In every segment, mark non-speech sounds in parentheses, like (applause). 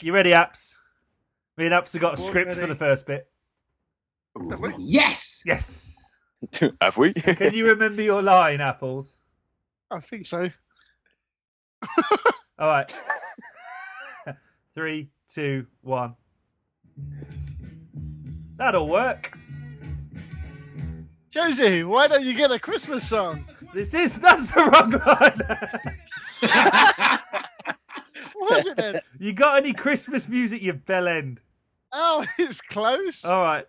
You ready, Apps? Me and Apps have got a All script for the first bit. Yes. Yes. (laughs) Have we? Can you remember your line, Apples? I think so. (laughs) All right. (laughs) Three, two, one. That'll work. Josie, why don't you get a Christmas song? This is that's the wrong line. (laughs) What was it then? you got any Christmas music, you bell end? Oh, (laughs) it's close. All right.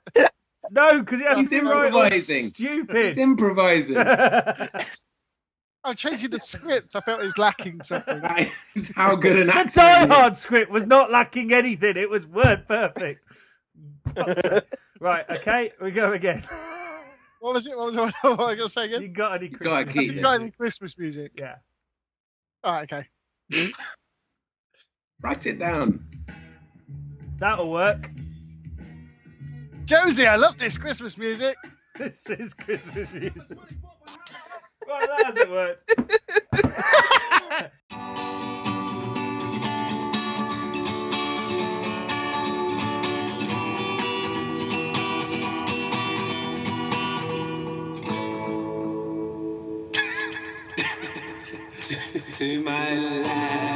No, because it has He's to be right improvising. Stupid. He's improvising. (laughs) I'm changing the script. I felt it was lacking something. That is how good an The actor Die he is. Hard script was not lacking anything. It was word perfect. right, okay, we go again. What was it? What was it? What was I going to say You again? got any You gotta Christmas You got any Christmas music? Yeah. All right, okay. Hmm? Write it down. That'll work. Josie, I love this Christmas music. (laughs) This is Christmas music. Right, that hasn't worked. (laughs) to my left,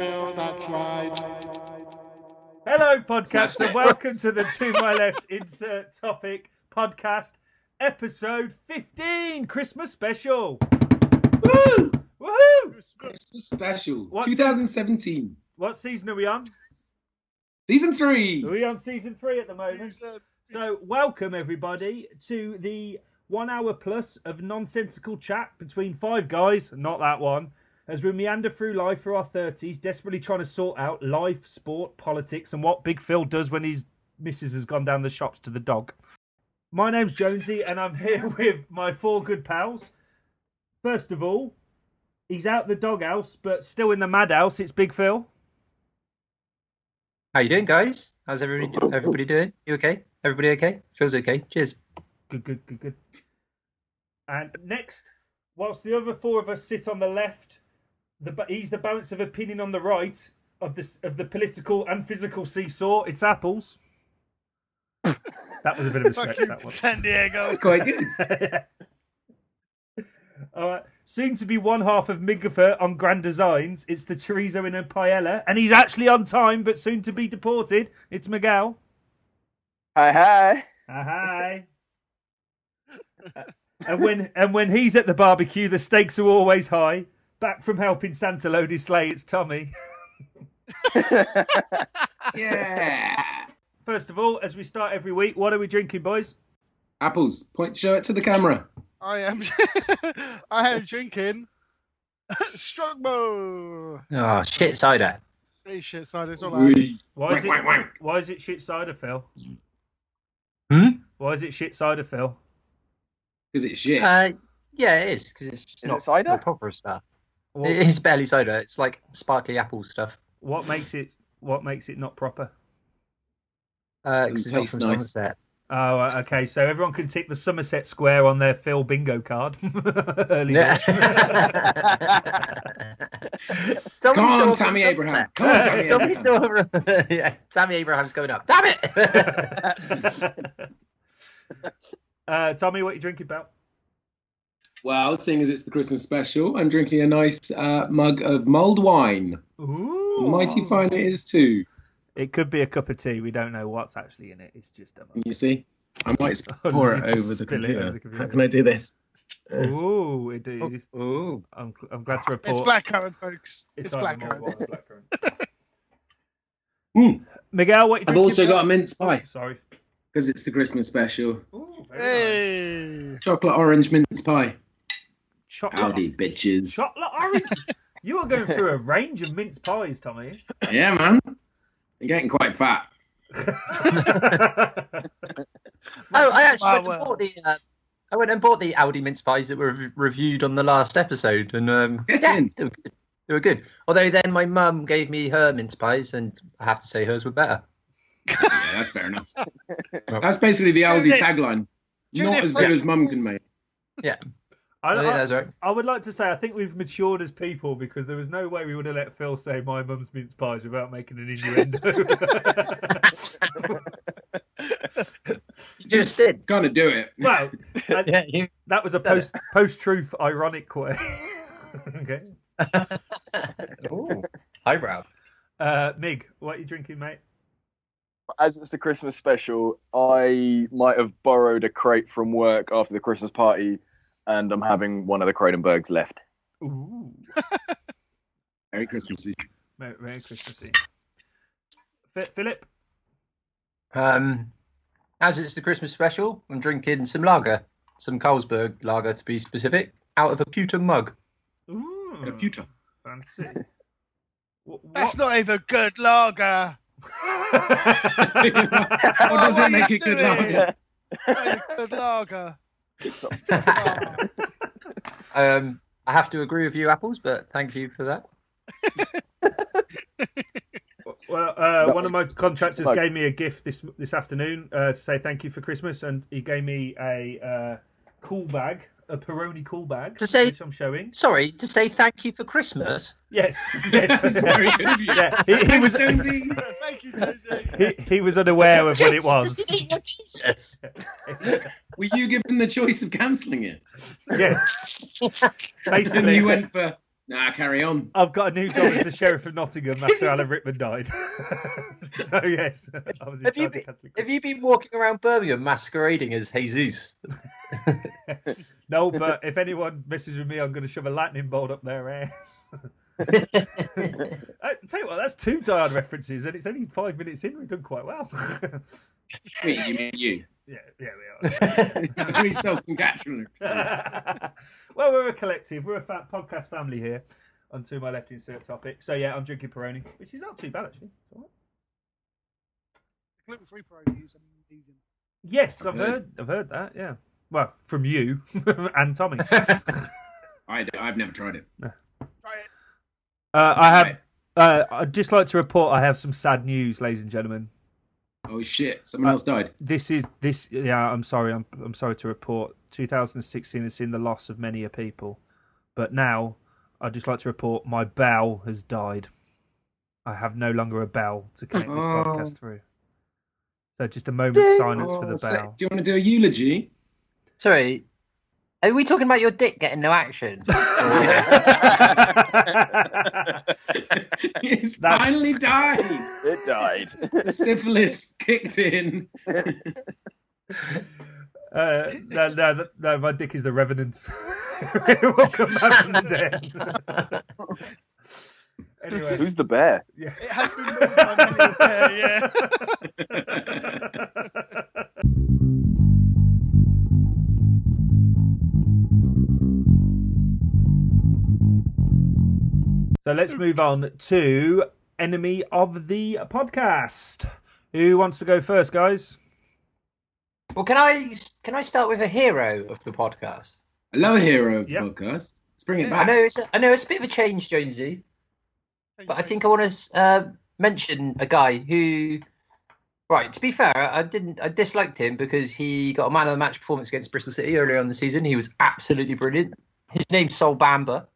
not Phil. That's right. Hello, podcast, Smash and welcome to the To My Left Insert Topic podcast, episode 15, Christmas special. Woo! Woohoo! Christmas special. What's- 2017. What season are we on? Season three. Are we on season three at the moment? So, welcome everybody to the one hour plus of nonsensical chat between five guys, not that one, as we meander through life for our 30s, desperately trying to sort out life, sport, politics, and what Big Phil does when his missus has gone down the shops to the dog. My name's Jonesy, and I'm here (laughs) with my four good pals. First of all, he's out the doghouse, but still in the madhouse. It's Big Phil. How you doing, guys? How's everybody everybody doing? You okay? Everybody okay? Feels okay. Cheers. Good, good, good, good. And next, whilst the other four of us sit on the left, the he's the balance of opinion on the right of the of the political and physical seesaw. It's apples. that was a bit of a (laughs) stretch. That one. San Diego. That's quite good. (laughs) All right. Soon to be one half of Migafer on Grand Designs. It's the chorizo in a paella, and he's actually on time, but soon to be deported. It's Miguel. Hi, hi. Hi Hi. (laughs) Uh, and when and when he's at the barbecue, the stakes are always high. Back from helping Santa load his sleigh, it's Tommy. (laughs) Yeah. First of all, as we start every week, what are we drinking, boys? Apples. Point show it to the camera. I am. (laughs) I am drinking (laughs) Strongbow. Oh shit cider. Hey, shit, cider. It's all right. Why is Wank, wank, wank. it why is it shit cider, Phil? Hmm? Why is it shit cider, Phil? Because it's shit. Uh, yeah, it is because it's just Is not it cider? the proper stuff. What, It is barely soda. It's like sparkly apple stuff. what makes it what makes it not proper? Uh, 'cause it's not from nice. Somerset. Oh, uh, okay. So everyone can tick the Somerset Square on their Phil bingo card. (laughs) Early Yeah. (laughs) Come Tommy's on, still Tammy Abraham. Come on, Tammy Abraham. still (laughs) yeah, Tammy Abraham's going up. Damn it! uh, Tommy, what you drinking about? Well, seeing as it's the Christmas special, I'm drinking a nice uh, mug of mulled wine. Ooh. Mighty fine it is too. It could be a cup of tea. We don't know what's actually in it. It's just a mug. You see, I might Oh, (laughs) pour you it over the it computer. over the computer. How can I do this? Ooh, it is. Ooh. I'm, I'm glad to report. It's blackcurrant, folks. It's, either blackcurrant. mulled blackcurrant. (laughs) Mm. Miguel, what you I've also got a mince pie Oh, sorry. because it's the Christmas special. Ooh, very nice. Hey. Chocolate orange mince pie. Chocolate, Howdy, bitches. chocolate orange. you are going through a range of mince pies, Tommy. (laughs) Yeah, man. You're getting quite fat. (laughs) Oh, I actually went well. and bought the. Uh, I went and bought the Aldi mince pies that were rev- reviewed on the last episode, and um, yeah, they were good. They were good. Although then my mum gave me her mince pies, and I have to say hers were better. Yeah, that's fair enough. (laughs) That's basically the Aldi tagline. Tune Not as good as mum can make. I, I think that's right. I would like to say I think we've matured as people because there was no way we would have let Phil say my mum's mince pies without making an innuendo. (laughs) (laughs) You just did. Gotta do it. well, that, Yeah, you. that was a post post truth ironic way. (laughs) okay. Ooh, highbrow. Uh, Mig, what are you drinking, mate? As it's the Christmas special, I might have borrowed a crate from work after the Christmas party, and I'm having one of the Kronenbourgs left. Ooh, Merry Christmas. Merry, Merry Christmassy. Fi- Philip, Um, as it's the Christmas special, I'm drinking some lager, some Carlsberg lager to be specific, out of a pewter mug. Ooh, Pewter. fancy. (laughs) What, That's not even good lager. (laughs) How does what it make it good lager? Not good lager. (laughs) Um, I have to agree with you, Apples, but thank you for that. (laughs) Well, uh, No, one of my contractors like- gave me a gift this this afternoon uh, to say thank you for Christmas, and he gave me a uh, cool bag, a Peroni cool bag, To say- which I'm showing. Sorry to say thank you for Christmas. Yes, yes. (laughs) Very good of you. yeah. He, he was Jonesy. Thank you, Josie. he, he was unaware of what it was. Just eat your Jesus. (laughs) Were you given the choice of cancelling it? Yeah, (laughs) And basically, you went for, nah, carry on. I've got a new job as the (laughs) sheriff of Nottingham after Alan Rickman died. (laughs) so yes, I was Have you been- Have you been walking around Birmingham masquerading as Jesus? (laughs) No, but if anyone messes with me, I'm going to shove a lightning bolt up their ass. I uh, tell you what, that's two Die references, and it's only five minutes in. We've done quite well. Me, you mean you. Yeah, yeah, we are. (laughs) Very self-congratulatory. (laughs) well, we're a collective. We're a fat podcast family here. On to my left insert topic. So yeah, I'm drinking Peroni, which is not too bad actually. It's. Gluten free Peroni is amazing. Yes, I've I've heard. heard. I've heard that. Yeah. Well, from you (laughs) and Tommy. I, I've never tried it. Try it. Uh, I have. Uh, I'd just like to report I have some sad news, ladies and gentlemen. Oh shit! Someone uh, else died. This is this. Yeah, I'm sorry. I'm I'm sorry to report. 2016 has seen the loss of many a people, but now I'd just like to report my bell has died. I have no longer a bell to connect this Oh. podcast through. So just a moment's silence for Oh, the so- bell. do you want to do a eulogy? Sorry, are we talking about your dick getting no action? (laughs) it's That's- finally died. It died. Syphilis kicked in. Uh, no, no, no, no, my dick is the revenant. (laughs) it will come back from the dead. anyway, Who's the bear? yeah. It has been moved by many a pair, yeah. (laughs) So let's move on to enemy of the podcast. Who wants to go first, guys? well, can I can I start with a hero of the podcast? I love a hero of the Yep. podcast. Let's bring it back. I know it's a, I know it's a bit of a change, Jonesy, but I think I want to uh, mention a guy who. Right, to be fair, I didn't. I disliked him because he got a man of the match performance against Bristol City earlier on the season. He was absolutely brilliant. His name's Sol Bamba,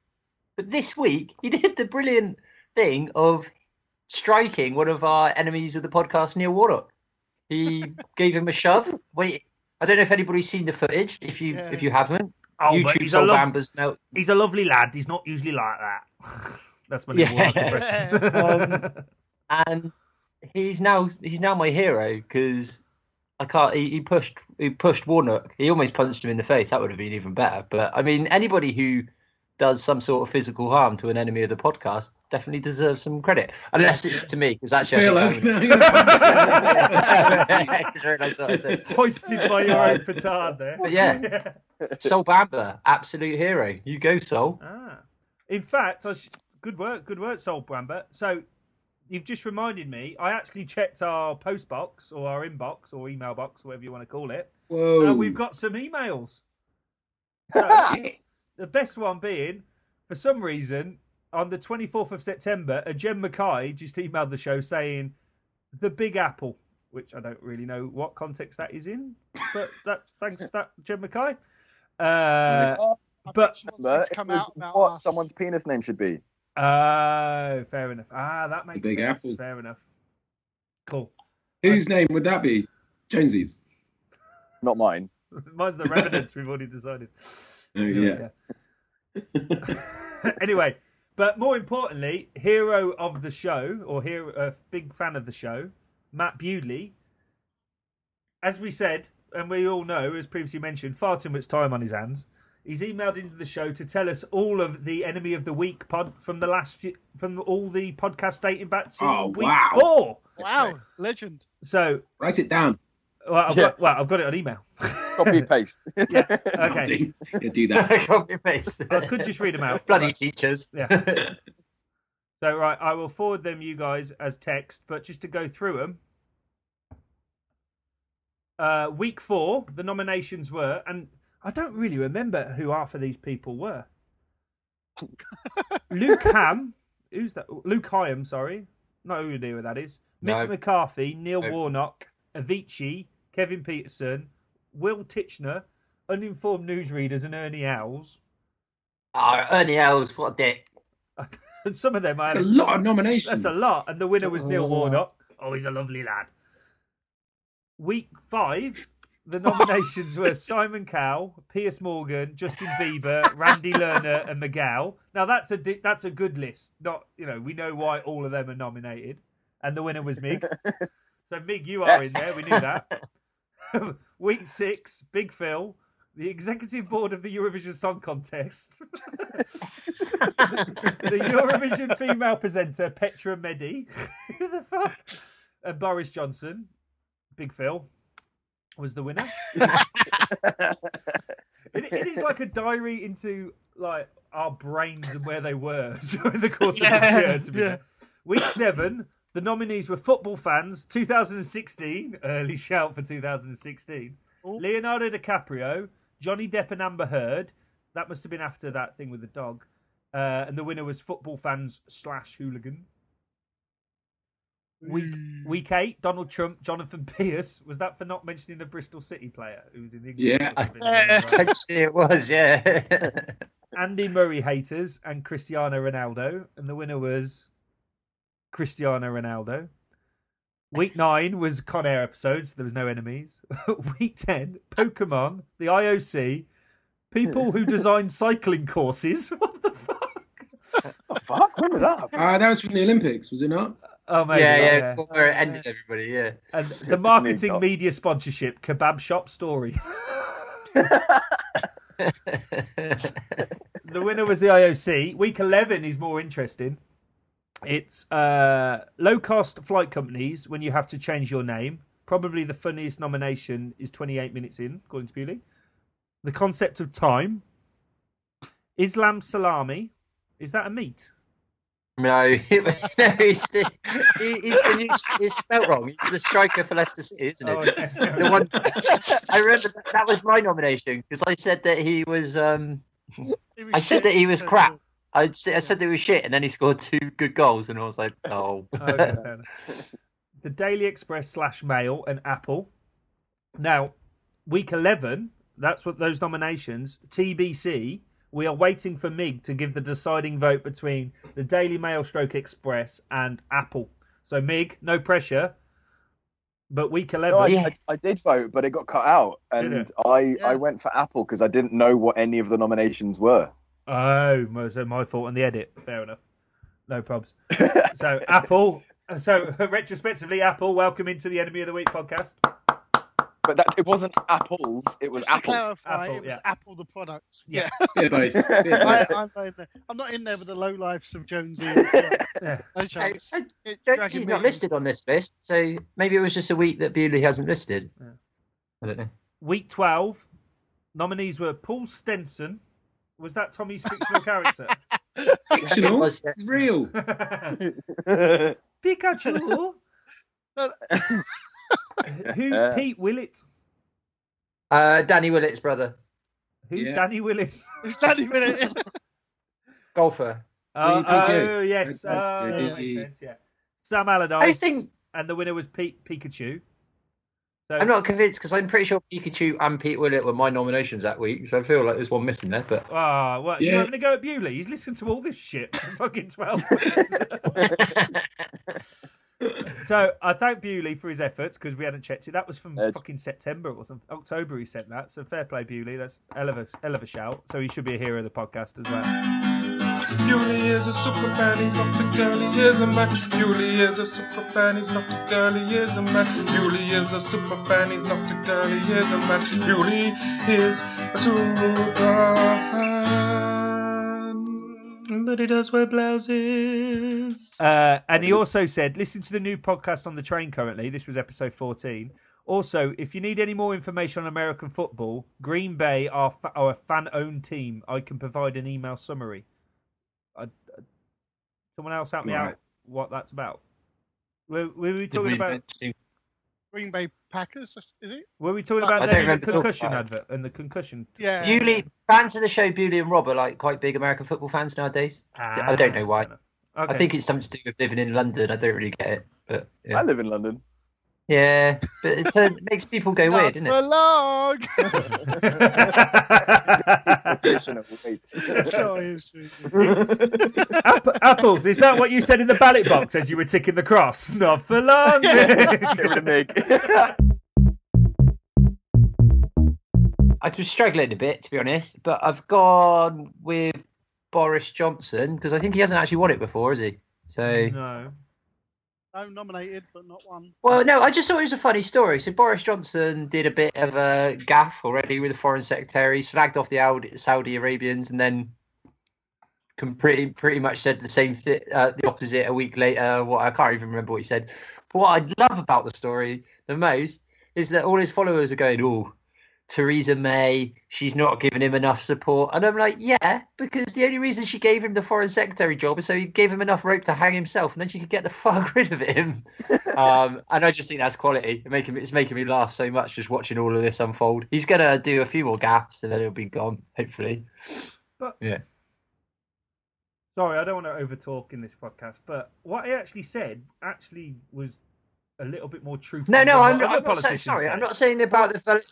but this week he did the brilliant thing of striking one of our enemies of the podcast, Neil Warnock. He (laughs) gave him a shove. Wait, I don't know if anybody's seen the footage. If you Yeah. if you haven't, Oh, but YouTube he's a, lo- Bamba's melt. he's a lovely lad. He's not usually like that. (laughs) That's my Yeah. (laughs) Um, and he's now he's now my hero because I can't. He, he pushed he pushed Warnock. He almost punched him in the face. That would have been even better. But I mean, anybody who does some sort of physical harm to an enemy of the podcast definitely deserves some credit, unless it's to me because actually. Phil, I I was think gonna- I'm- Just realised what I said. Hoisted by your own petard there. But (laughs) yeah. Sol Bamba, absolute hero. You go, Sol. Ah. In fact, I sh- good work, good work, Sol Bamba. So you've just reminded me. I actually checked our post box or our inbox or email box, whatever you want to call it. Whoa. And we've got some emails. So, (laughs) the best one being, for some reason, on the 24th of September, a Jem Mackay just emailed the show saying the Big Apple, which I don't really know what context that is in, but (laughs) that thanks to that Jem Mackay. Uh, I But- bet she wants Remember, me to it come out what us. someone's penis name should be. Oh, fair enough. Ah, that makes Big sense. Apple. Fair enough. Cool. Whose name would that be? Jonesy's. Not mine. (laughs) Mine's the Revenants. We've already decided. Oh yeah. Yeah. (laughs) anyway, but more importantly, hero of the show, or hero, uh, big fan of the show, Matt Bewley. As we said, and we all know, as previously mentioned, far too much time on his hands. He's emailed into the show to tell us all of the enemy of the week pod from the last few, from all the podcasts dating back to Oh, week wow. four. Wow, legend. So, Write it down. well, I've Yeah. got, well, I've got it on email. (laughs) Copy paste. yeah. (laughs) Okay. Yeah, do that. (laughs) Copy paste. I could just read them out. Bloody teachers. Yeah. So right, I will forward them you guys as text, but just to go through them. Uh, week four, the nominations were, and I don't really remember who half of these people were. (laughs) Luke Ham, who's that? Luke Hyam, sorry, not who idea who that is. No. Mick McCarthy, Neil No. Warnock, Avicii, Kevin Pietersen, Will Titchener, uninformed newsreaders, and Ernie Owls. Oh, Ernie Els, what a dick. (laughs) And some of them I That's a lot of nominations. That's a lot. And the winner was Neil Oh. Warnock. Oh, he's a lovely lad. Week five, the nominations were (laughs) Simon Cowell, Piers Morgan, Justin Bieber, Randy Lerner, and Miguel. Now that's a di- that's a good list. Not you know we know why all of them are nominated, and the winner was Mig. (laughs) so Mig, you are in there. We knew that. (laughs) Week six, Big Phil, the executive board of the Eurovision Song Contest, (laughs) the Eurovision female presenter Petra Mede, who the fuck, and Boris Johnson, Big Phil, was the winner. (laughs) It, it is like a diary into like our brains and where they were during the course of the year. To be yeah. Week seven, the nominees were football fans, 2016, early shout for 2016. Oh. Leonardo DiCaprio, Johnny Depp and Amber Heard. That must have been after that thing with the dog. Uh, and the winner was football fans slash hooligans. Week week eight, Donald Trump, Jonathan (laughs) Pearce. Was that for not mentioning the Bristol City player who was in the England? Yeah. team? (laughs) Right. It was, yeah. (laughs) Andy Murray haters and Cristiano Ronaldo, and the winner was Cristiano Ronaldo. Week nine was Con Air episodes. There was no enemies. (laughs) Week ten, Pokemon, the IOC, people who design (laughs) cycling courses. (laughs) What the fuck? Fuck, when was that? Uh, that was from the Olympics, was it not? Oh, maybe, yeah, yeah, yeah. Where it ended everybody, yeah. And the marketing media sponsorship, kebab shop story. the winner was the IOC. Week 11 is more interesting. It's uh, low cost flight companies when you have to change your name. Probably the funniest nomination is 28 minutes in, according to Bewley. The concept of time. Islam salami. Is that a meat? No, (laughs) no, he's the, he, he's the new, he's spelt wrong. He's the striker for Leicester City, isn't it? Oh, okay. (laughs) The one I remember that, that was my nomination because I said that he was. Um, He was I said shit. that he was crap. I said I said that he was shit, and then he scored two good goals, and I was like, oh. (laughs) Okay, (laughs) the Daily Express slash Mail and Apple. Now, week eleven. That's what those nominations. TBC. We are waiting for Mig to give the deciding vote between the Daily Mail Stroke Express and Apple. So Mig, no pressure. But week No, eleven. I, Yeah. I, I did vote, but it got cut out, and? I, Yeah. I went for Apple because I didn't know what any of the nominations were. Oh, so my fault on the edit. Fair enough. No probs. (laughs) So Apple. So (laughs) retrospectively, Apple. Welcome into the Enemy of the Week podcast. But that it wasn't apples; it was Just to Apple. clarify, Apple, it was yeah. Apple the product. Yeah. Yeah, (laughs) both. Yeah, I, I'm, not in there. I'm not in there with the low lives of Jonesy. and, Yeah. No Hey, chance. hey, It- Jonesy's dragging not me- listed on this list, so maybe it was just a week that Bewley hasn't listed. Yeah. I don't know. Week 12, nominees were Paul Stenson. Was that Tommy's fictional character? (laughs) Fictional? Was that- Real. (laughs) (laughs) Pikachu. Who's Pete Willett? Uh, Danny Willett's brother, Who's Yeah. Danny Willett? It's Danny Willett. golfer. Oh, Pikachu. oh, yes. Uh, Oh, uh, that makes sense, yeah. Sam I Allardyce. think And the winner was Pete Pikachu. So, I'm not convinced because I'm pretty sure Pikachu and Pete Willett were my nominations that week, so I feel like there's one missing there. But Ah, what? you're having a go at Bewley? He's listened to all this shit for (laughs) fucking 12 (laughs) (laughs) so I thank Bewley for his efforts because we hadn't checked it. That was from Ed. fucking September or something. October he sent that. So fair play, Bewley. That's hell of a, hell of a shout. So he should be a hero of the podcast as well. Bewley is a super fan, he's not a girl, he is a man. Bewley is a super fan, he's not a girl, he is a man. Bewley is a super fan, he's not a girl, he is a man. Bewley is a super fan, but he does wear blouses. Uh, and he also said, listen to the new podcast on the train currently. This was episode 14. Also, if you need any more information on American football, Green Bay are, fa- are a fan owned team. I can provide an email summary. I, I- someone else help me Right. out what that's about. Were, were we talking we about Green Bay Packers, is it? were we talking about don't the remember concussion about advert and the concussion? Yeah. Bewley fans of the show Bewley and Rob are like quite big American football fans nowadays. I don't know why. Ah, Okay. I think it's something to do with living in London. I don't really get it, but I live in London. Yeah. But it, uh, makes people go Not weird, doesn't for it? long. Rotation of weights. Sorry, App- apples, is that what you said in the ballot box as you were ticking the cross? Not for long. Get rid of Mig. I was struggling a bit to be honest, but I've gone with Boris Johnson because I think he hasn't actually won it before, has he? So, no. I'm nominated, but not one. well, no, I just thought it was a funny story. So Boris Johnson did a bit of a gaff already with the foreign secretary, slagged off the Audi- Saudi Arabians, and then pretty pretty much said the same thing, uh, the opposite a week later. What I can't even remember what he said. But what I love about the story the most is that all his followers are going, "Oh, Theresa May, she's not giving him enough support," and I'm like, "Yeah, because the only reason she gave him the foreign secretary job is so he gave him enough rope to hang himself, and then she could get the (laughs) fuck rid of him." (laughs) um, and I just think that's quality. It making it's making me laugh so much just watching all of this unfold. He's gonna do a few more gaffes, and then he'll be gone, hopefully. But- yeah. Sorry, I don't want to overtalk in this podcast, but what he actually said actually was a little bit more truthful. No, no, I'm I'm not saying, sorry. say. I'm not saying about the.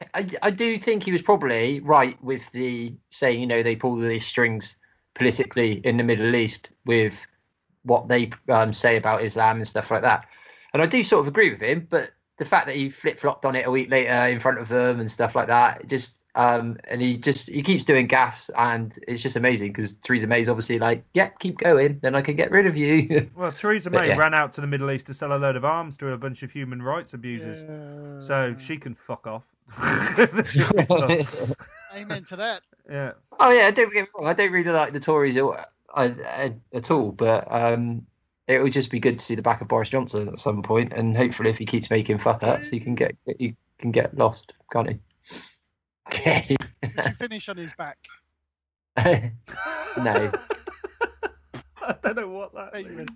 Fel- I, I do think he was probably right with the saying, you know, they pull these strings politically in the Middle East with what they um, say about Islam and stuff like that. And I do sort of agree with him, but the fact that he flip flopped on it a week later in front of them and stuff like that, just um, and he just he keeps doing gaffs, and it's just amazing because Theresa May's obviously like, yeah, keep going, then I can get rid of you. (laughs) Well, Theresa May yeah. ran out to the Middle East to sell a load of arms to a bunch of human rights abusers, Yeah. so she can fuck off. (laughs) Amen to that. yeah. Oh yeah, don't get me wrong. I don't really like the Tories at, at, at all, but um, it would just be good to see the back of Boris Johnson at some point, and hopefully, if he keeps making fuck ups, he can get he can get lost, can't he? (laughs) Okay. Did you finish on his back? (laughs) no. I don't know what that Bet you means. would.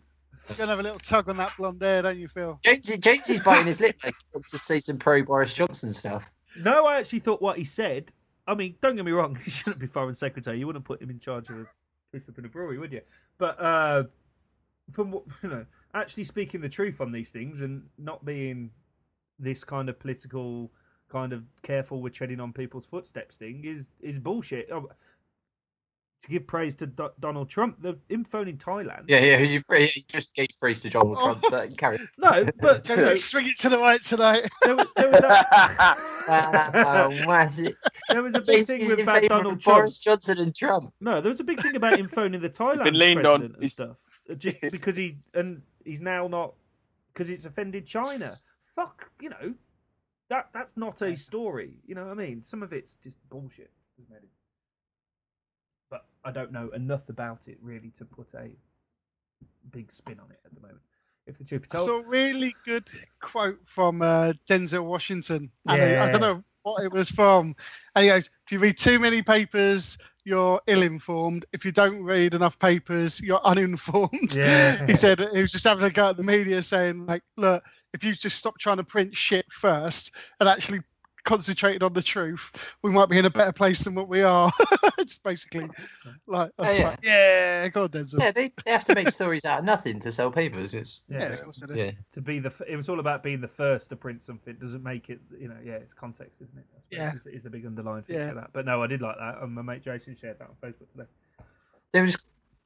You're gonna have a little tug on that blonde hair, don't you, Phil? Jonesy, Jonesy's biting his lip like he wants to say some pro Boris Johnson stuff. No, I actually thought what he said. I mean, don't get me wrong, (laughs) he shouldn't be foreign secretary. You wouldn't put him in charge of a up in a brewery, would you? But uh, from what (laughs) you know, actually speaking the truth on these things and not being this kind of political, kind of careful with treading on people's footsteps thing is is bullshit. Oh, to give praise to Do- Donald Trump, the info in Thailand. Yeah, yeah. You, you just gave praise to Donald Trump. But carry. No, but you know, swing it to the right tonight. (laughs) there, was, there, was a, (laughs) Uh, massive. there was a big thing Jonesy's with in that favour Donald Trump. Boris Johnson and Trump. No, there was a big thing about him phoning the Thailand been leaned on. and He's- stuff. Just because he and he's now not because it's offended China. Fuck, you know that that's not a story. You know what I mean? Some of it's just bullshit. isn't it? I don't know enough about it really to put a big spin on it at the moment. If the be I saw a really good quote from uh, Denzel Washington. And I, I don't know what it was from. And he goes, if you read too many papers, you're ill-informed. If you don't read enough papers, you're (laughs) uninformed. Yeah. (laughs) he said he was just having a go at the media saying, like, look, if you just stop trying to print shit first and actually concentrated on the truth, we might be in a better place than what we are. (laughs) Just basically, like, oh, I yeah. like, yeah, go on, Denzel. Yeah, they, they have to make stories out of nothing to sell papers. It's Yeah. Yeah, of course they do. yeah. to be the it was all about being the first to print something doesn't make it you know yeah it's context isn't it That's Yeah. what is, is the big underlying thing Yeah. for that but no I did like that and my mate Jason shared that on Facebook today there was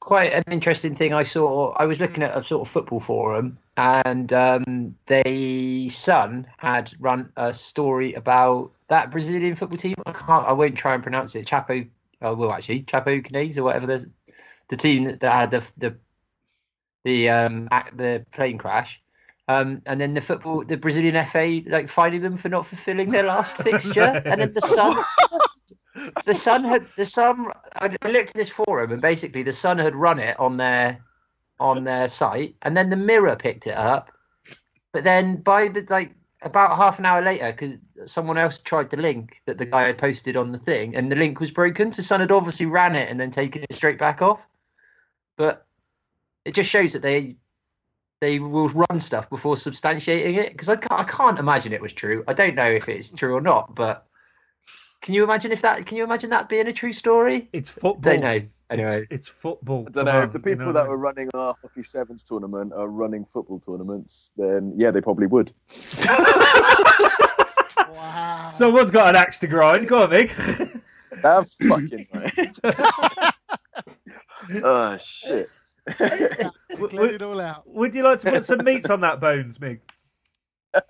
quite an interesting thing I saw. I was looking at a sort of football forum, and um, the Sun had run a story about that Brazilian football team. I can't. I won't try and pronounce it. Chapo. Oh, well, actually, Chapo Canese or whatever. The the team that, that had the the the um the plane crash. Um, and then the football, the Brazilian FA, like fining them for not fulfilling their last (laughs) fixture, and then the Sun, (laughs) the Sun had the Sun. I looked at this forum, and basically the Sun had run it on their on their site, and then the Mirror picked it up. But then by the like about half an hour later, because someone else tried the link that the guy had posted on the thing, and the link was broken. So Sun had obviously ran it and then taken it straight back off. But it just shows that they they will run stuff before substantiating it because I can't, I can't imagine it was true. I don't know if it's true or not, but can you imagine if that? Can you imagine that being a true story? it's football Don't know. Anyway, it's, football I don't know. if the you people know that what I were running our hockey sevens tournament are running football tournaments, then yeah, they probably would. Wow. someone's got an axe to grind go on Mig That's fucking right. (laughs) oh shit. W- Cleared would, it all out. would you like to put some meats on that bones Mig (laughs)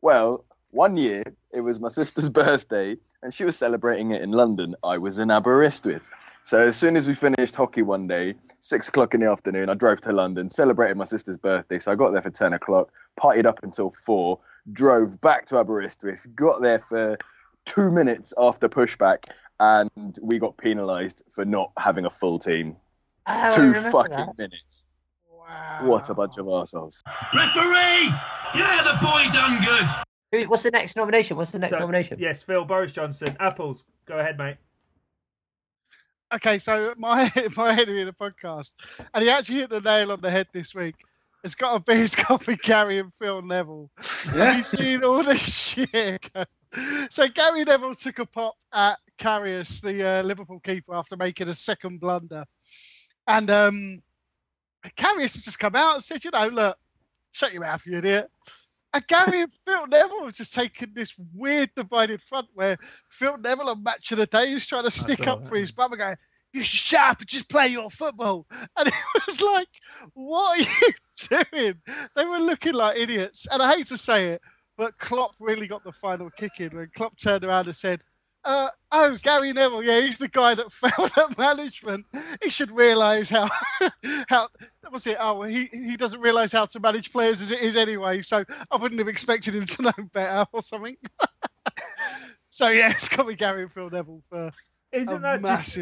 well, one year it was my sister's (laughs) birthday, and she was celebrating it in London. I was in Aberystwyth. So as soon as we finished hockey one day, six o'clock in the afternoon, I drove to London, celebrated my sister's birthday. So I got there for ten o'clock, partied up until four, drove back to Aberystwyth, got there for two minutes after pushback, and we got penalised for not having a full team. Oh, two fucking that. minutes. Wow. What a bunch of assholes. Referee! Yeah, the boy done good. Who- What's the next nomination? What's the next So, nomination? yes Phil Boris Johnson apples go ahead mate Okay, so my (laughs) my enemy in the podcast, and he actually hit the nail on the head this week. It's got to be his copy Gary and Phil Neville. Have you seen all this shit? (laughs) so Gary Neville took a pop at Karius, the uh, Liverpool keeper, after making a second blunder, and um, Karius has just come out and said, "You know, look, shut your mouth, you idiot." And Gary and Phil Neville have just taken this weird divided front where Phil Neville on Match of the Day is trying to stick up that, for his brother, going, "You should shut up and just play your football." (laughs) And it was like, "What are you (laughs) doing?" They were looking like idiots, and I hate to say it, but Klopp really got the final kick in when Klopp turned around and said. Uh, oh, Gary Neville, yeah, he's the guy that (laughs) failed at management. He should realise how, (laughs) how was it? Oh, he he doesn't realise how to manage players as it is anyway. So I wouldn't have expected him (laughs) to know better or something. so yeah, it's got to be Gary and Phil Neville for isn't that just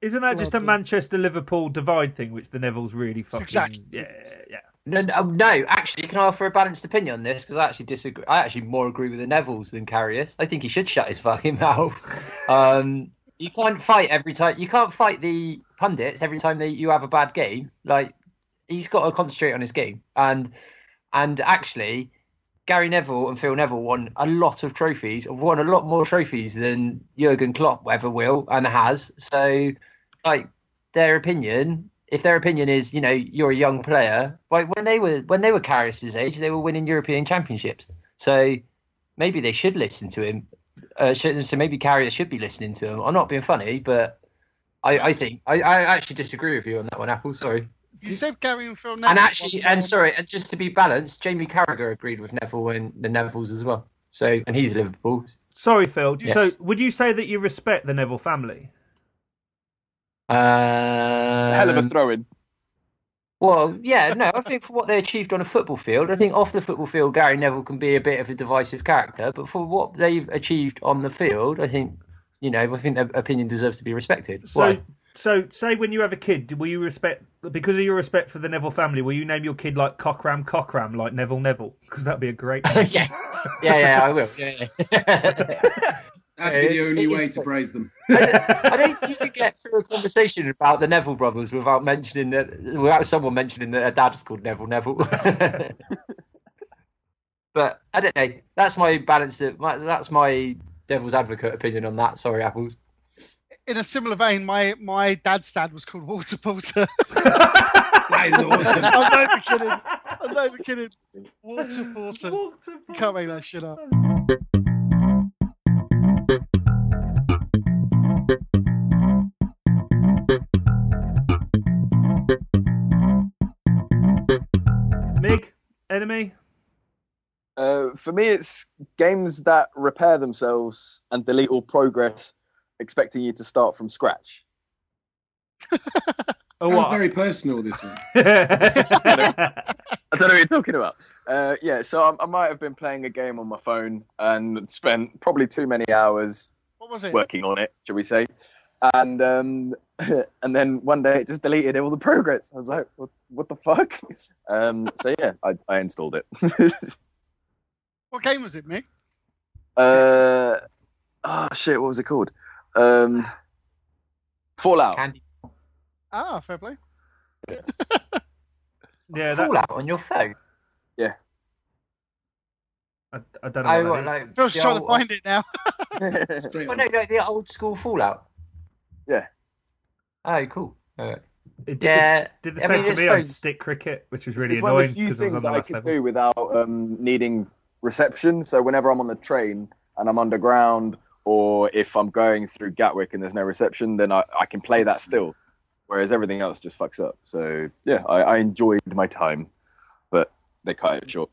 isn't that just a. Manchester Liverpool divide thing which the Nevilles really fucking exactly yeah yeah No, no, no, actually, can I offer a balanced opinion on this? Because I actually disagree. I actually more agree with the Nevilles than Karius. I think he should shut his fucking (laughs) mouth. Um, you can't fight every time. You can't fight the pundits every time they you have a bad game. Like he's got to concentrate on his game. And and actually, Gary Neville and Phil Neville won a lot of trophies. Have won a lot more trophies than Jurgen Klopp ever will and has. So, like their opinion if their opinion is, you know, you're a young player, like when they were when they were Karius's age, they were winning European championships. So maybe they should listen to him. Uh, so maybe Karius should be listening to him. I'm not being funny, but I, I think I, I actually disagree with you on that one, Apple. Sorry. You said Gary and Phil Neville. And actually, and sorry, and just to be balanced, Jamie Carragher agreed with Neville and the Nevilles as well. So, and he's Liverpool. sorry Phil Yes. so would you say that you respect the Neville family Uh, Hell of a throw in. Well, yeah, no, I think for what they achieved on a football field, I think off the football field, Gary Neville can be a bit of a divisive character. But for what they've achieved on the field, I think, you know, I think their opinion deserves to be respected. So, Why? so say when you have a kid, will you respect because of your respect for the Neville family? Will you name your kid like Cockram Cockram, like Neville Neville? Because that'd be a great. (laughs) name. yeah, yeah, yeah, I will. Yeah, (laughs) yeah. (laughs) That'd be the only It way is- to praise them. I don't- I don't think you could get through a conversation about the Neville brothers without mentioning that, without someone mentioning that their dad's called Neville Neville. (laughs) But I don't know. That's my balanced. That's my devil's advocate opinion on that. Sorry, apples. In a similar vein, my my dad's dad was called Walter Porter. (laughs) That is awesome. I'm not even kidding. I'm not even kidding. Walter Porter. You can't make that shit up. Mig, enemy. Uh, for me, it's games that repair themselves and delete all progress, expecting you to start from scratch. (laughs) Oh, That was what? very personal, this one. (laughs) I don't know what you're talking about. Uh, yeah, so I, I might have been playing a game on my phone and spent probably too many hours What was it? working on it, shall we say? And um, (laughs) and then one day it just deleted all the progress. I was like, what, what the fuck? (laughs) Um, so yeah, I, I installed it. What game was it, Mig? uh, oh shit, what was it called? Um, Fallout. Candy Ah, fair play. yeah, that, Fallout on your phone. I, I don't know. I what what, that is. like. Phil's the trying to find it now. (laughs) Straight Oh no, no, the old school Fallout. Yeah. Oh, cool. Alright. It did, Yeah, the, did the I same mean, to it's me on phones. stick cricket, which was really it's one of annoying the few because I was things on that the I last can level. do without um, needing reception. So whenever I'm on the train and I'm underground, or if I'm going through Gatwick and there's no reception, then I, I can play that still. Whereas everything else just fucks up. So yeah, I, I enjoyed my time, but they cut it short.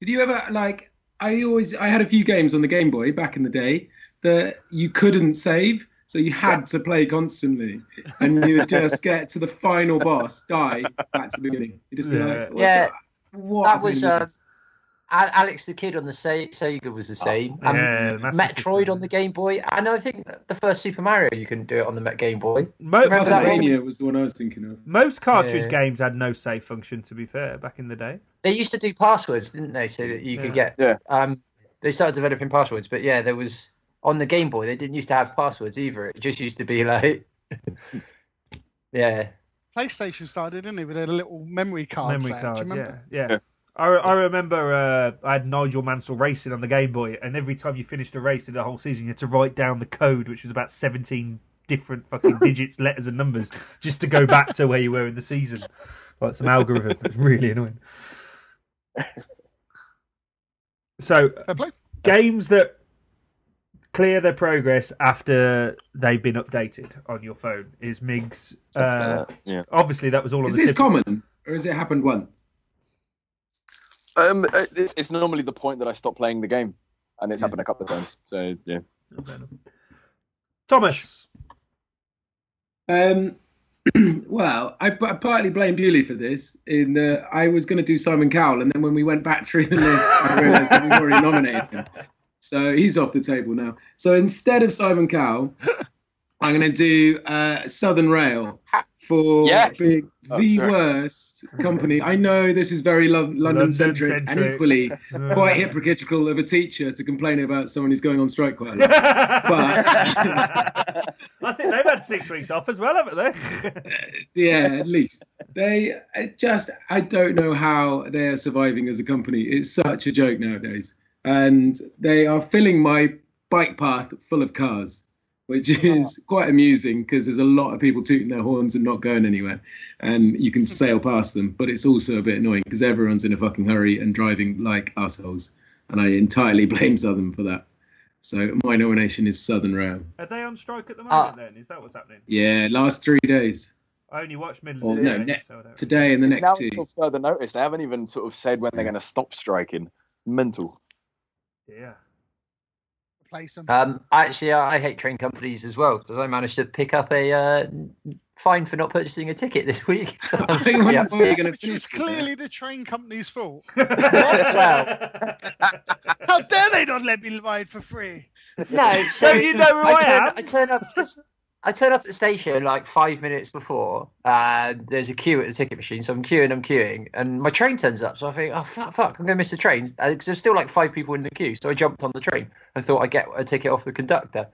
Did you ever like? I always I had a few games on the Game Boy back in the day that you couldn't save, so you had to play constantly, and you would just (laughs) get to the final boss, die back to the beginning. You just be Yeah. like, what Yeah, the- what that was, pain uh, ass. Al- Alex the Kid on the Se- Sega was the same. and Yeah, Master Metroid System. on the Game Boy, and I think the first Super Mario you couldn't do it on the Game Boy. Mo- that one? Castlevania was the one I was thinking of. most cartridge Yeah. games had no save function. To be fair, back in the day. They used to do passwords, didn't they, so that you could get. Yeah. Um, they started developing passwords, but yeah, there was on the Game Boy. They didn't used to have passwords either. It just used to be like, (laughs) yeah, PlayStation started, didn't it, with a little memory card. Memory set. Do you cards, remember? yeah, yeah. Yeah. I, I remember uh, I had Nigel Mansell racing on the Game Boy, and every time you finished a race in the whole season, you had to write down the code, which was about seventeen different fucking (laughs) digits, letters, and numbers, just to go back to where you were in the season. Like some algorithm. It was really annoying. So, games that clear their progress after they've been updated on your phone is Mig's. Uh, yeah. obviously, that was all on Is the this tip- common, or has it happened once? Um, it's, it's normally the point that I stop playing the game, and it's happened a couple of times. So yeah. Thomas. Um, (clears throat) well, I, I partly blame Bewley for this. In that I was going to do Simon Cowell, and then when we went back through the list, I realised that we've already nominated him. So he's off the table now. So instead of Simon Cowell, I'm going to do uh, Southern Rail for Yeah. being Oh, the sorry. worst company. I know this is very lo- London centric and equally (laughs) quite hypocritical of a teacher to complain about someone who's going on strike quite a lot. (laughs) But I think they've had six weeks off as well, haven't they? (laughs) yeah, at least they just I don't know how they are surviving as a company. It's such a joke nowadays, and they are filling my bike path full of cars, which is quite amusing because there's a lot of people tooting their horns and not going anywhere, and you can sail past them. But it's also a bit annoying because everyone's in a fucking hurry and driving like assholes, and I entirely (laughs) blame Southern for that. So my nomination is Southern Rail. Are they on strike at the Ah. moment? then is that what's happening? Yeah, last three days. I only watch Midlands. Well, no, today, ne- so Today and the It's next now two. until further notice. They haven't even sort of said when they're going to stop striking. Mental. yeah. Play some. Um, actually, I I hate train companies as well because I managed to pick up a uh, fine for not purchasing a ticket this week. (laughs) So I was I pretty upset. you're going to Which finish. was with that. clearly the train company's fault. (laughs) Well, How dare they not let me ride for free? no, so Don't you know who I, I turn, am? I turn up. I turn up at the station like five minutes before. Uh, there's a queue at the ticket machine, so I'm queuing, I'm queuing, and my train turns up. So I think, oh fuck, fuck, I'm gonna miss the train because there's still like five people in the queue. So I jumped on the train and thought I'd get a ticket off the conductor.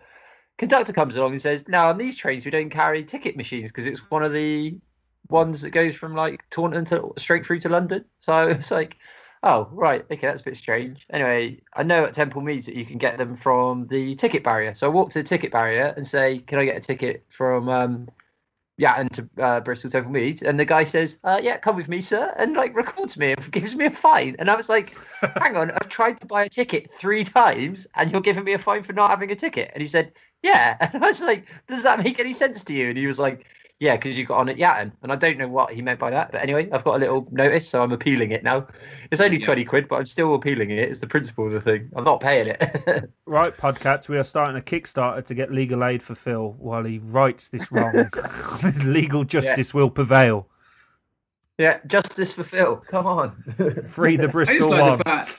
Conductor comes along and says, "Now on these trains we don't carry ticket machines because it's one of the ones that goes from like Taunton to straight through to London." So (laughs) it's like, Oh, right. Okay, that's a bit strange. Anyway, I know at Temple Meads that you can get them from the ticket barrier. So I walk to the ticket barrier and say, "Can I get a ticket from um, yeah, and to uh, Bristol Temple Meads?" And the guy says, uh, "Yeah, come with me, sir," and like records me and (laughs) gives me a fine. And I was like, "Hang on, I've tried to buy a ticket three times, and you're giving me a fine for not having a ticket?" And he said, "Yeah." (laughs) And I was like, "Does that make any sense to you?" And he was like. Yeah, because you got on at Yatton, and I don't know what he meant by that. But anyway, I've got a little notice, so I'm appealing it now. It's only Yeah. twenty quid, but I'm still appealing it. It's the principle of the thing. I'm not paying it. (laughs) Right, Podcats, we are starting a Kickstarter to get legal aid for Phil while he rights this wrong. (laughs) (laughs) legal justice will prevail. yeah, justice for Phil. Come on. Free the I just Bristol like one. the fact.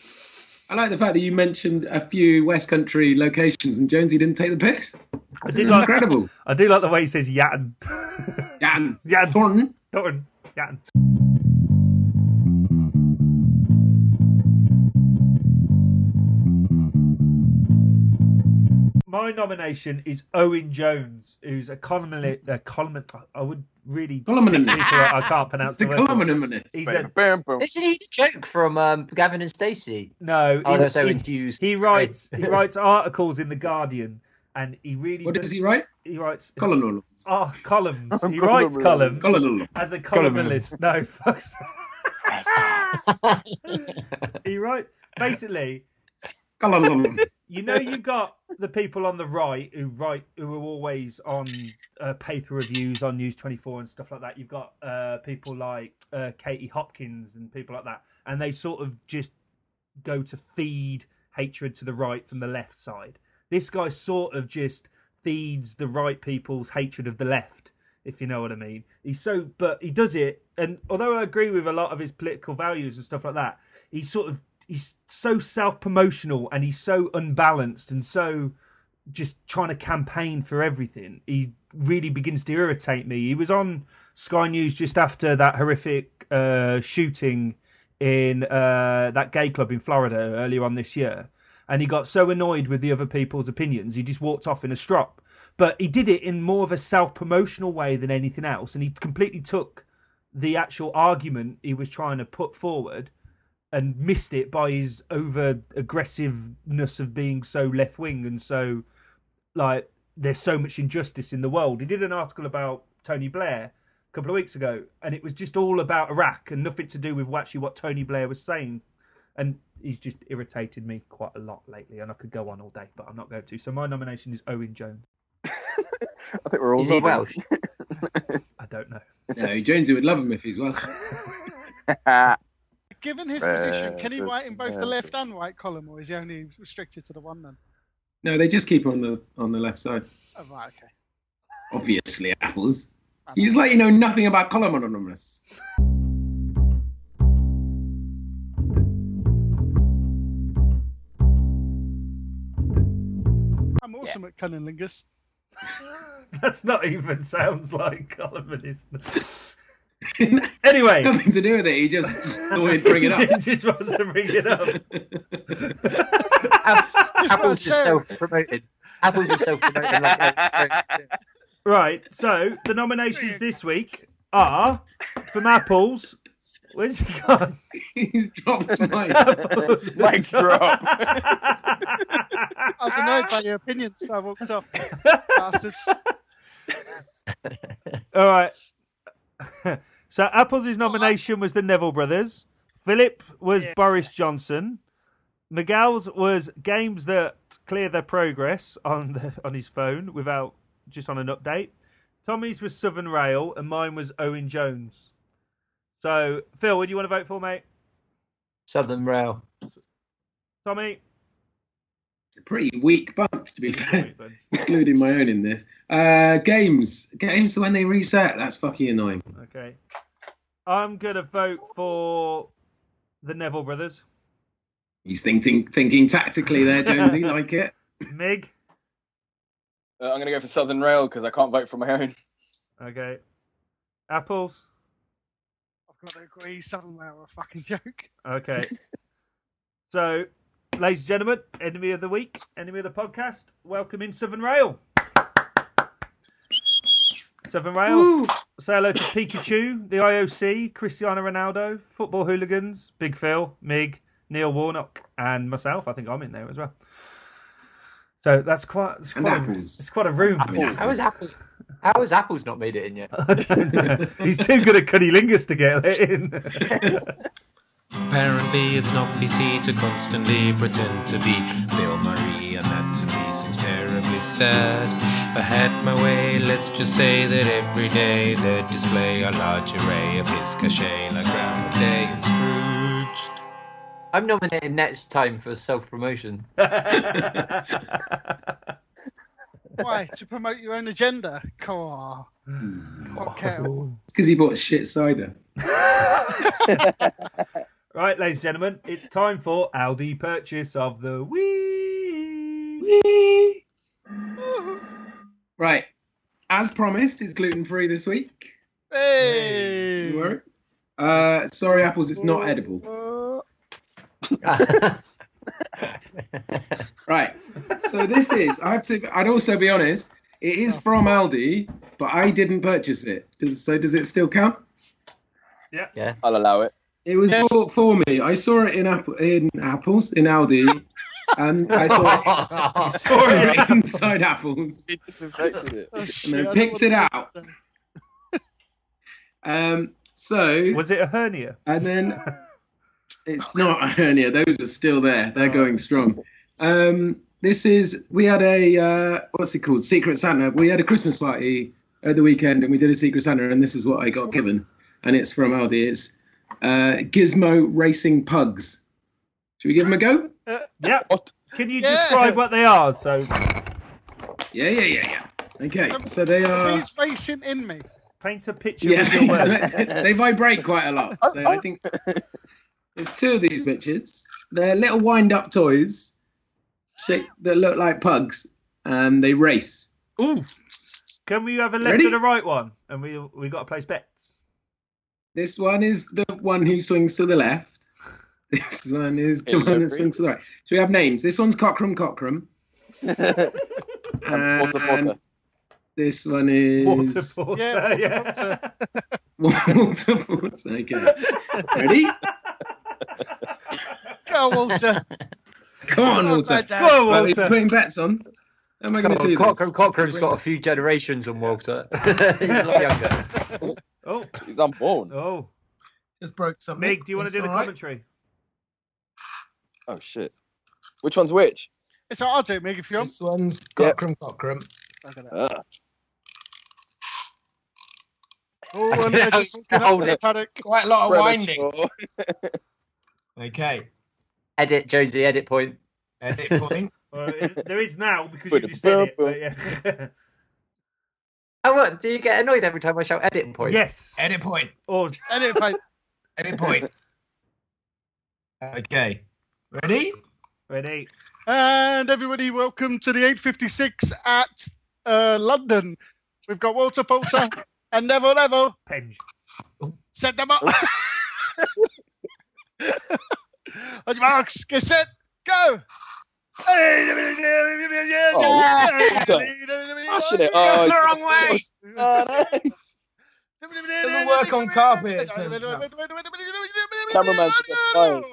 I like the fact that you mentioned a few West Country locations and Jonesy didn't take the piss. I did like, Incredible. (laughs) I do like the way he says Yatton. Yan, Yatton. (laughs) Thornton. Thornton. Yatton. My nomination is Owen Jones, who's a columnist. A columnist. I would really. Columnist. people I can't pronounce It's the the word. columnist. He's a, bam, boom. Isn't he the joke from um, Gavin and Stacey? no, Oh, he, that's he- Owen Hughes. he writes. He writes articles in the Guardian, and he really. What does, does he write? He writes. Colonel. Oh, columns. (laughs) He writes columns Colonel. as a columnist. No, fuck. (laughs) he writes basically. Colonel. You know, you got the people on the right who write, who are always on uh, paper reviews on News Twenty Four and stuff like that. You've got uh, people like uh, Katie Hopkins and people like that, and they sort of just go to feed hatred to the right from the left side. This guy sort of just feeds the right people's hatred of the left, if you know what I mean. He's so, but he does it, and although I agree with a lot of his political values and stuff like that, he sort of he's so self-promotional and he's so unbalanced and so just trying to campaign for everything. He really begins to irritate me. He was on Sky News just after that horrific uh, shooting in uh, that gay club in Florida earlier on this year, and he got so annoyed with the other people's opinions, he just walked off in a strop. But he did it in more of a self-promotional way than anything else, and he completely took the actual argument he was trying to put forward and missed it by his over aggressiveness of being so left wing and so like there's so much injustice in the world. He did an article about Tony Blair a couple of weeks ago, and it was just all about Iraq and nothing to do with actually what Tony Blair was saying. And he's just irritated me quite a lot lately, and I could go on all day, but I'm not going to. So my nomination is Owen Jones. (laughs) I think we're all Is he. Welsh? (laughs) I don't know. No, Jonesy would love him if he's Welsh. (laughs) Given his position, can he Uh, write in both the uh, left and right column, or is he only restricted to the one then? No, they just keep on the on the left side. Oh, right, okay. Obviously, apples. He's like you know nothing about column anonymous. I'm awesome at cunnilingus. (laughs) That's not even sounds like columnist. (laughs) anyway, Nothing to do with it. He just thought he'd bring it (laughs) up. he just wants to bring it up. (laughs) Apple's Just just share it. self-promoted. Apple's just self-promoted. Like, Right, so the nominations this week are from Apples. Where's he gone? He's dropped mine. Apples. Mic drop. I was annoyed by your opinions, so I walked off. Bastards. All right. So Apples' nomination was the Neville brothers. Philip was Yeah. Boris Johnson. Miguel's was games that clear their progress on the, on his phone without just on an update. Tommy's was Southern Rail, and mine was Owen Jones. So Phil, what do you want to vote for, mate? Southern Rail. Tommy. It's a pretty weak bunch, to be fair, including my own in this. Uh, games, games when they reset. That's fucking annoying. Okay. I'm gonna vote for the Neville brothers. He's thinking thinking tactically there, Jonesy. like it. (laughs) Mig. Uh, I'm going to go for Southern Rail because I can't vote for my own. Okay. Apples. I've got to agree, Southern Rail are a fucking joke. Okay. (laughs) so, ladies and gentlemen, enemy of the week, enemy of the podcast, welcome in Southern Rail. Southern Rails. Say hello to Pikachu, the IOC, Cristiano Ronaldo, Football Hooligans, Big Phil, Mig, Neil Warnock, and myself. I think I'm in there as well. So that's quite. It's quite, a, it's quite a room. How is Apple? How has Apple's not made it in yet? (laughs) I don't know. He's too good at cunnilingus to get it in. (laughs) Apparently, it's not PC to constantly pretend to be Bill Murray, and that to me seems terribly sad. If I had my way, let's just say that every day they'd display a large array of his cachet like Groundhog Day and Scrooged. I'm nominating next time for self promotion. (laughs) Why? to promote your own agenda? Come on. Hmm. Because he bought shit cider. (laughs) right, ladies and gentlemen, it's time for Aldi purchase of the week. Right. As promised, it's gluten free this week. Hey! Don't worry. Uh, sorry, apples, it's not edible. (laughs) Right. So this is. I have to. I'd also be honest. It is from Aldi, but I didn't purchase it. Does, so does it still count? Yeah. Yeah. I'll allow it. It was Yes. bought for me. I saw it in apple in apples in Aldi, and I thought Saw it (laughs) (laughs) in inside apples, (laughs) He disinfected it. oh, shit, and I I picked it out. Um. So Was it a hernia? and then it's not a hernia. Those are still there. They're going strong. Um, this is we had a uh, what's it called? Secret Santa. We had a Christmas party at the weekend, and we did a Secret Santa, and this is what I got given, and it's from Aldi. It's uh, Gizmo Racing Pugs. Should we give them a go? Yeah. What? Can you Yeah. describe what they are? So, Yeah, yeah, yeah, yeah. Okay, so they are. Please racing in me. paint a picture Yeah, with (laughs) (laughs) they vibrate quite a lot. So I think there's two of these bitches. They're little wind-up toys, shaped that look like pugs, and they race. Ooh. Can we have a left Ready? and a right one? And we we got to place bets. This one is the one who swings to the left. (laughs) This one is the one that swings to the right. So we have names. This one's Cockram Cockram. (laughs) And Potter And this one is Water porter. Yeah, Yeah. water (laughs) Walter Porter. Okay. Ready? Go, Walter. Come on, Walter. Bad. Go on, Well, we're Walter. putting bets on. How am I going to do Cockram, this? Cockram's got a few generations on Walter. He's a lot younger. Oh, He's unborn. oh. Just broke something. Mig, do you want to do the commentary? Oh shit. Which one's which? It's all right, I'll do it, Mig, if you want. This one's Yep. Cockram Cockram. Look at that. Ah. Oh, and just walking Hold it. paddock. Quite a lot Predator. Okay. Edit, Jonesy, edit point. Edit point. (laughs) Well, there is now because you Put just it said it. But yeah. (laughs) Oh, what? Do you get annoyed every time I shout edit point? yes. Edit point. Or Anyway, point. Edit point. Okay. Ready? ready. and everybody, welcome to the 856 at uh, London. We've got Walter Poulter (laughs) and Neville Neville. Penge. Set them up. (laughs) On your marks, get set, go. Smashing it. Oh, the wrong way. Oh, no. Doesn't work on carpet, it turns Cameraman should get. Come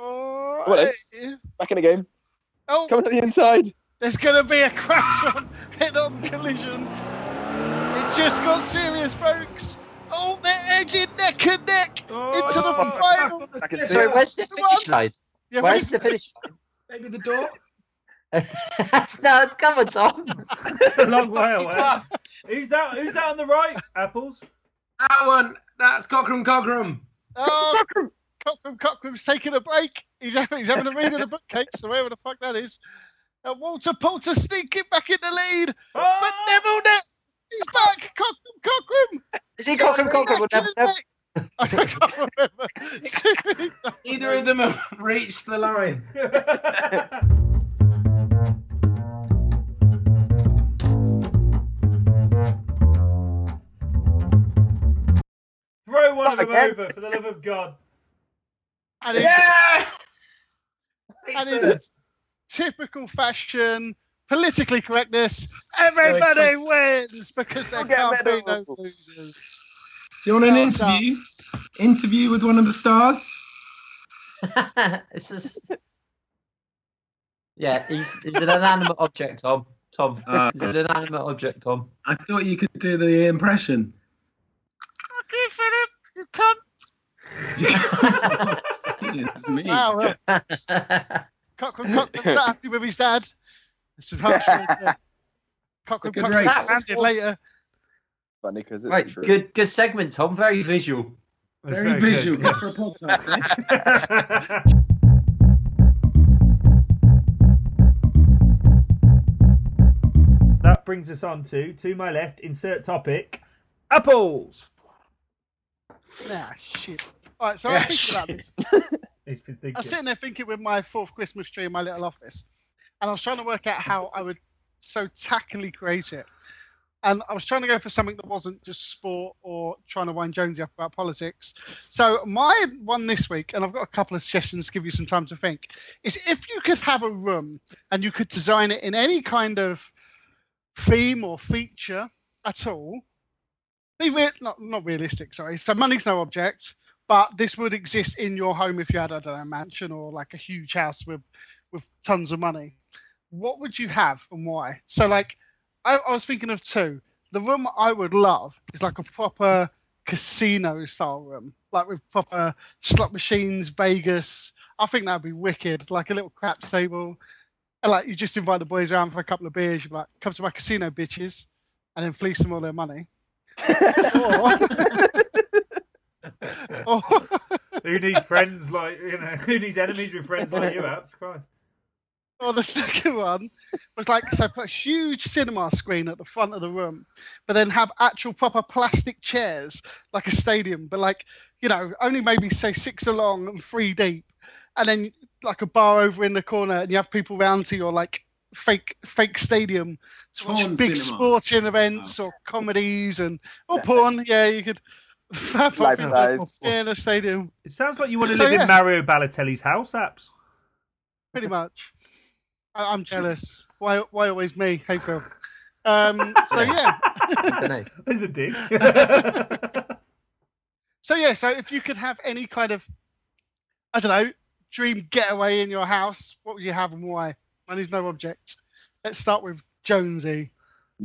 on, then. Back in the game. Oh, Coming to the inside. there's going to be a crash on head-on collision. It just got serious, folks. Oh, they're edging neck and neck Oh, into the fuck. final. I can see Sorry, where's the finish line? Yeah, Where's the finish line? Maybe the door. Line? That's not, come on, Tom. a (laughs) long way away. Who's that? Who's that on the right? Apples. That one. That's Cockram Cockram. Oh, (laughs) Cockram Cockram's taking a break. He's having, he's having a read of the bookcase, so wherever the fuck that is. And Walter Poulter sneaking back in the lead. But Oh! Neville Net, he's back. Cockram Cockram. Is he Cockrem Cockrem? Neck Will and never know. neck. (laughs) I can't remember. Neither of them have reached the line. Throw one of them again. over for the love of God. and in, Yeah. and in typical fashion, politically correctness. Everybody wins because there get can't be no losers. Do you want an No, it's interview? Interview with one of the stars? (laughs) it's just. Yeah, he's, he's an inanimate object, Tom. Tom, Ah. he's an inanimate object, Tom. I thought you could do the impression. Fuck you, Philip. You cunt. It's me. Wow. uh, Cockram Cockram's not happy with his dad. It's a harsh one, yeah. Cockram Good landed later. Funny because it's right, true. good, good segment, Tom. Very visual. That's Very good. visual good for a podcast. eh? (laughs) that brings us on to to my left. Insert topic: apples. Nah, shit. All right, so I'm thinking about this. He's been I was sitting there thinking with my fourth Christmas tree in my little office, and I was trying to work out how I would so tackily create it. And I was trying to go for something that wasn't just sport or trying to wind Jonesy up about politics. So my one this week, and I've got a couple of suggestions to give you some time to think, is if you could have a room and you could design it in any kind of theme or feature at all, be re- not not realistic, sorry. So money's no object, but this would exist in your home if you had I don't know a mansion or like a huge house with with tons of money. What would you have and why? So like, I, I was thinking of two. The room I would love is like a proper casino style room, like with proper slot machines, Vegas. I think that'd be wicked, like a little craps table. And like you just invite the boys around for a couple of beers. You're like, come to my casino, bitches, and then fleece them all their money. (laughs) or, or, Who needs friends like you know? Who needs enemies with friends like you? Apps, Christ. or the second one was like so put a huge cinema screen at the front of the room, but then have actual proper plastic chairs like a stadium, but like you know only maybe say six along and three deep, and then like a bar over in the corner, and you have people round to your like fake fake stadium to watch Porn big cinema. sporting events oh. or comedies and or (laughs) porn. Yeah, you could. Fab Life in, size. yeah, in a stadium, It sounds like you want to So, live yeah. in Mario Balotelli's house, apps. pretty much. I, I'm jealous. Why? Why always me? Hey Phil. Um, so yeah, I. There's (laughs) a dig. (laughs) so yeah, so if you could have any kind of, I don't know, dream getaway in your house, what would you have and why? Money's no object. Let's start with Jonesy.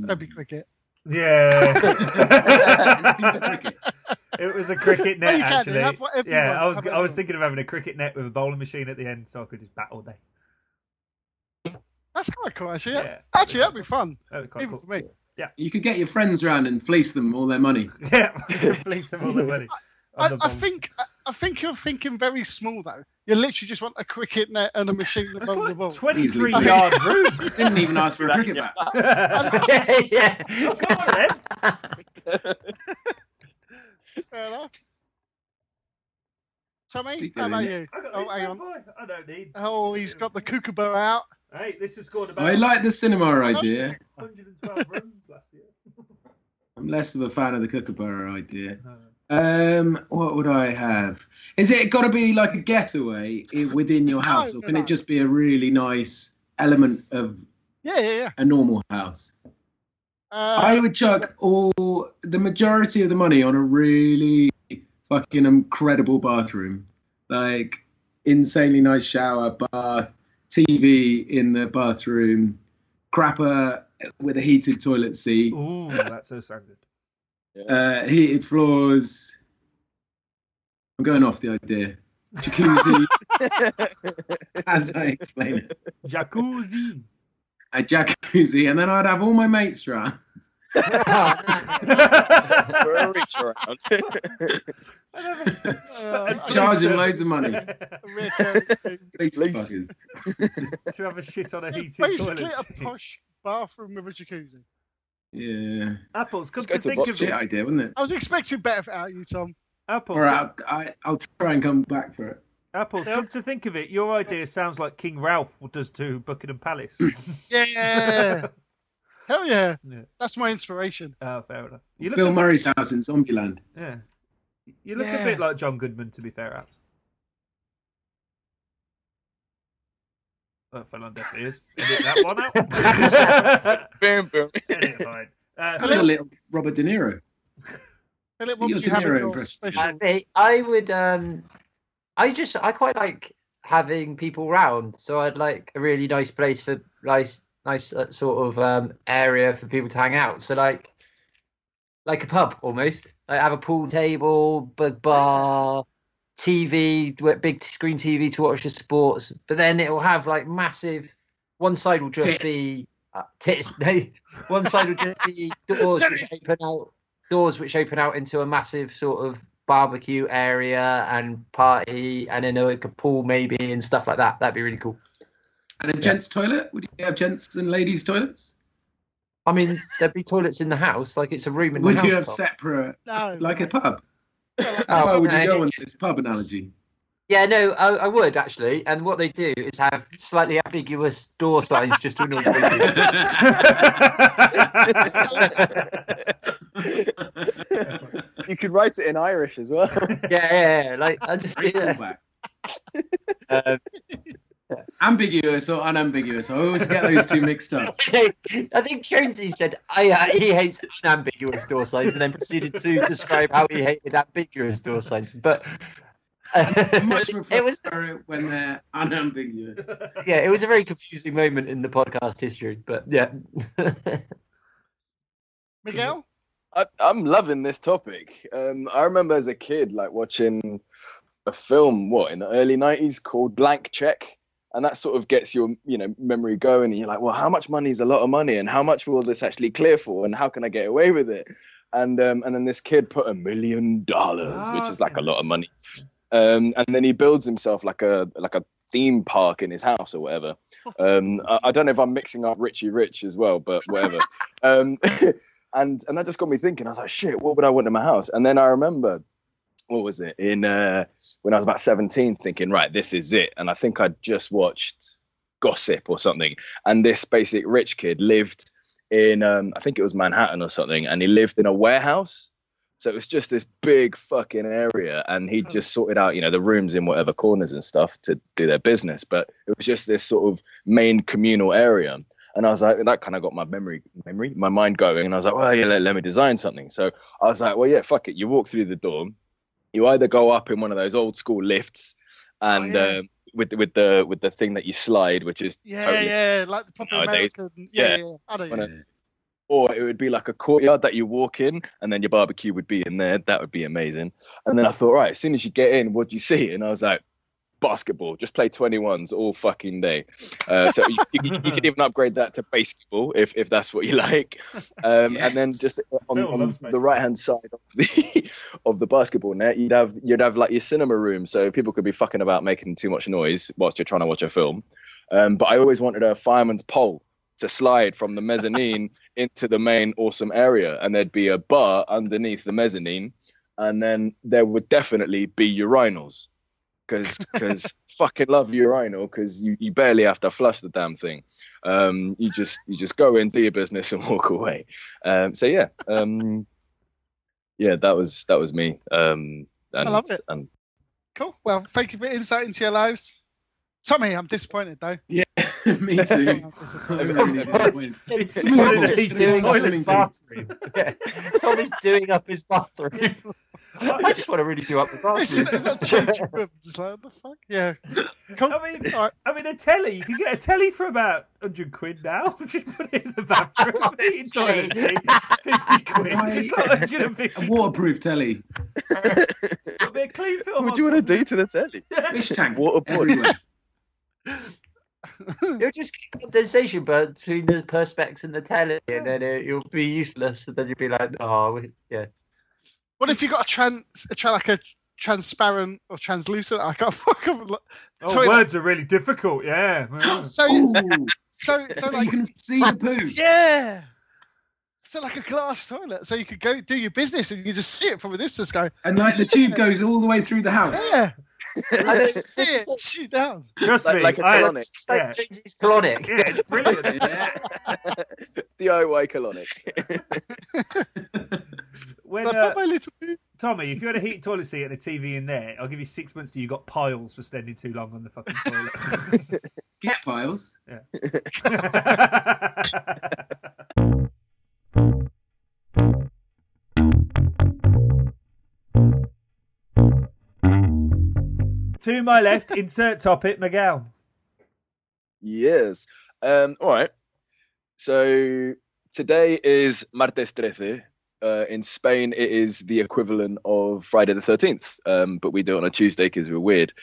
Don't be cricket. yeah. (laughs) Cricket. It was a cricket oh, net you actually. have Yeah, I was I was you thinking of having a cricket net with a bowling machine at the end, so I could just bat all day. That's quite cool, actually. Yeah. Yeah. Actually, that'd be fun, That was quite even cool. for me. Yeah. You could get your friends round and fleece them all their money. (laughs) Yeah, (laughs) fleece them all the money. I, the I think I, I think you're thinking very small though. You literally just want a cricket net and a machine that That's bowls the ball. 23 Easily. yard room. (laughs) You didn't even ask for a cricket bat. yeah, yeah. Come on then. Fair enough. Tommy, how about doing you? Oh, hang on. boy. I don't need. Oh, he's got the kookaburra out. Hey, this has scored about I like the cinema idea. 112 runs last year. (laughs) I'm less of a fan of the kookaburra idea. (laughs) Um, what would I have? Is it got to be like a getaway within your (laughs) house, or can no. it just be a really nice element of Yeah, yeah, yeah. a normal house? Uh, I would chuck all the majority of the money on a really fucking incredible bathroom, like insanely nice shower, bath, TV in the bathroom, crapper with a heated toilet seat, Ooh, that's so sounded. uh, heated floors. I'm going off the idea. Jacuzzi, (laughs) as I explained it. Jacuzzi. A jacuzzi, and then I'd have all my mates round. For a reach around. uh, (laughs) Charge him loads of money. a recurring thing. Police Police. to have a shit on a heated Basically, toilet. a posh bathroom with a jacuzzi. Yeah. Apples, come Let's go to to think of it. idea, wasn't it? I was expecting better out of you, Tom. Apples, All right, I'll, I, I'll try and come back for it. Apples, come to think of it, your idea sounds like King Ralph does to Buckingham Palace. (laughs) Yeah. Hell yeah. Yeah. That's my inspiration. Oh, fair enough. You look Bill a, Murray's house in Zombieland. yeah. You look a bit like John Goodman, to be fair, Apps. Oh, fell on deaf ears. Edit that one out. (laughs) boom, boom. (laughs) Edit, fine. Uh, a little Robert De Niro. Philip, what Your would you have De Niro in your impression. special? I, I would. Um, I just I quite like having people round, so I'd like a really nice place for nice nice uh, sort of um, area for people to hang out. So like like a pub almost. Like have a pool table, big bar, TV, big screen TV to watch the sports. But then it will have like massive. One side will just Tit. be uh, tits. (laughs) No, one side will just be (laughs) doors which open out doors which open out into a massive sort of barbecue area and party and then like a pool maybe and stuff like that. That'd be really cool. And a gents' toilet? Would you have gents and ladies' toilets? I mean, there'd be toilets in the house, like it's a room in Would the house. you have Tom. separate, No, like a pub? Oh, How would you go on this pub analogy? Yeah, no, I, I would actually. And what they do is have slightly ambiguous door signs just to annoy people. (laughs) (laughs) you could write it in Irish as well. (laughs) yeah, yeah, yeah, like I just yeah. callback. Um, Ambiguous or unambiguous? I always get those two mixed up. (laughs) I think Jonesy said I, uh, he hates unambiguous door signs, and then proceeded to describe how he hated ambiguous door signs. But I much prefer it was it when they're unambiguous. yeah, it was a very confusing moment in the podcast history. But yeah, (laughs) Miguel? I, I'm loving this topic. Um, I remember as a kid, like watching a film, what in the early '90s called Blank Check, and that sort of gets your, you know, memory going. And you're like, well, how much money is a lot of money, and how much will this actually clear for, and how can I get away with it? And um, and then this kid put a million dollars, which is like a lot of money. Um, and then he builds himself like a like a theme park in his house or whatever. (laughs) Um, I, I don't know if I'm mixing up Richie Rich as well, but whatever. (laughs) um, (laughs) and and that just got me thinking. I was like, shit, what would I want in my house? And then I remember, what was it in uh, when I was about 17, thinking, right, this is it. And I think I'd just watched Gossip or something, and this basic rich kid lived in um, I think it was Manhattan or something, and he lived in a warehouse. So it was just this big fucking area, and he just sorted out, you know, the rooms in whatever corners and stuff to do their business. But it was just this sort of main communal area, and I was like, that kind of got my memory, memory, my mind going, and I was like, well, yeah, let, let me design something. So I was like, well, yeah, fuck it. You walk through the door, you either go up in one of those old school lifts, and Oh, yeah. um, with with the with the thing that you slide, which is Yeah, totally yeah, like the proper nowadays. American. Yeah, Yeah. yeah. I don't know. or it would be like a courtyard that you walk in and then your barbecue would be in there. That would be amazing. And then I thought, right, as soon as you get in, what do you see? And I was like, basketball, just play 21s all fucking day. Uh, so you, you, you could even upgrade that to basketball if, if that's what you like. Um, And then just on, on the right hand side of the (laughs) of the basketball net, you'd have you'd have like your cinema room, so people could be fucking about making too much noise whilst you're trying to watch a film. Um, but I always wanted a fireman's pole to slide from the mezzanine (laughs) into the main awesome area, and there'd be a bar underneath the mezzanine, and then there would definitely be urinals, because because fucking love urinal because you, you barely have to flush the damn thing. Um, you just you just go in, do your business, and (laughs) walk away. Um, so yeah, um, yeah, that was that was me. Um, and, love it. And Cool. Well, thank you for insight into your lives. Tommy, I'm disappointed though. (laughs) Me too. (laughs) I'm disappointed. I'm really disappointed. It's Someone doing in the up his bathroom. bathroom. Tom is doing up his bathroom. (laughs) I just want to really do up the bathroom. a changing. Just like, what the fuck? Yeah. Cool. I mean, All right. I mean, a telly. You can get a telly for about 100 quid now. Just put it in the bathroom. Heating toilet 50 quid. It's like 150 A waterproof telly. A bit of clean film. what do you want to do to the telly? Fish tank. Waterboard. (laughs) everywhere. You'll just get condensation between the perspex and the telly, and then it, you'll be useless. And then you'll be like, oh, we- yeah. What if you got a trans, a tra- like a transparent or translucent? I can't (laughs) fucking. Oh, toilet. words are really difficult. Yeah. (gasps) So, uh, Ooh, so, so so (laughs) you can see the poo. yeah. So like a glass toilet, so you could go do your business and you just see it from a distance. Go, And like the tube goes all the way through the house. yeah. And I then (laughs) know, see it, shoot down. Trust Like- me. like a I, colonic. It's like Yeah. Jonesy's colonic. yeah, it's brilliant. (laughs) Yeah. (laughs) DIY colonic. when uh, "Bye, little. Tommy, if you had a heat toilet seat and a TV in there, I'll give you six months till you got piles for standing too long on the fucking toilet. Get files. To my left, insert topic, Miguel. Yes. Um, all right. So today is Martes Trece. Uh, in Spain, it is the equivalent of Friday the 13th, um, but we do it on a Tuesday because we're weird.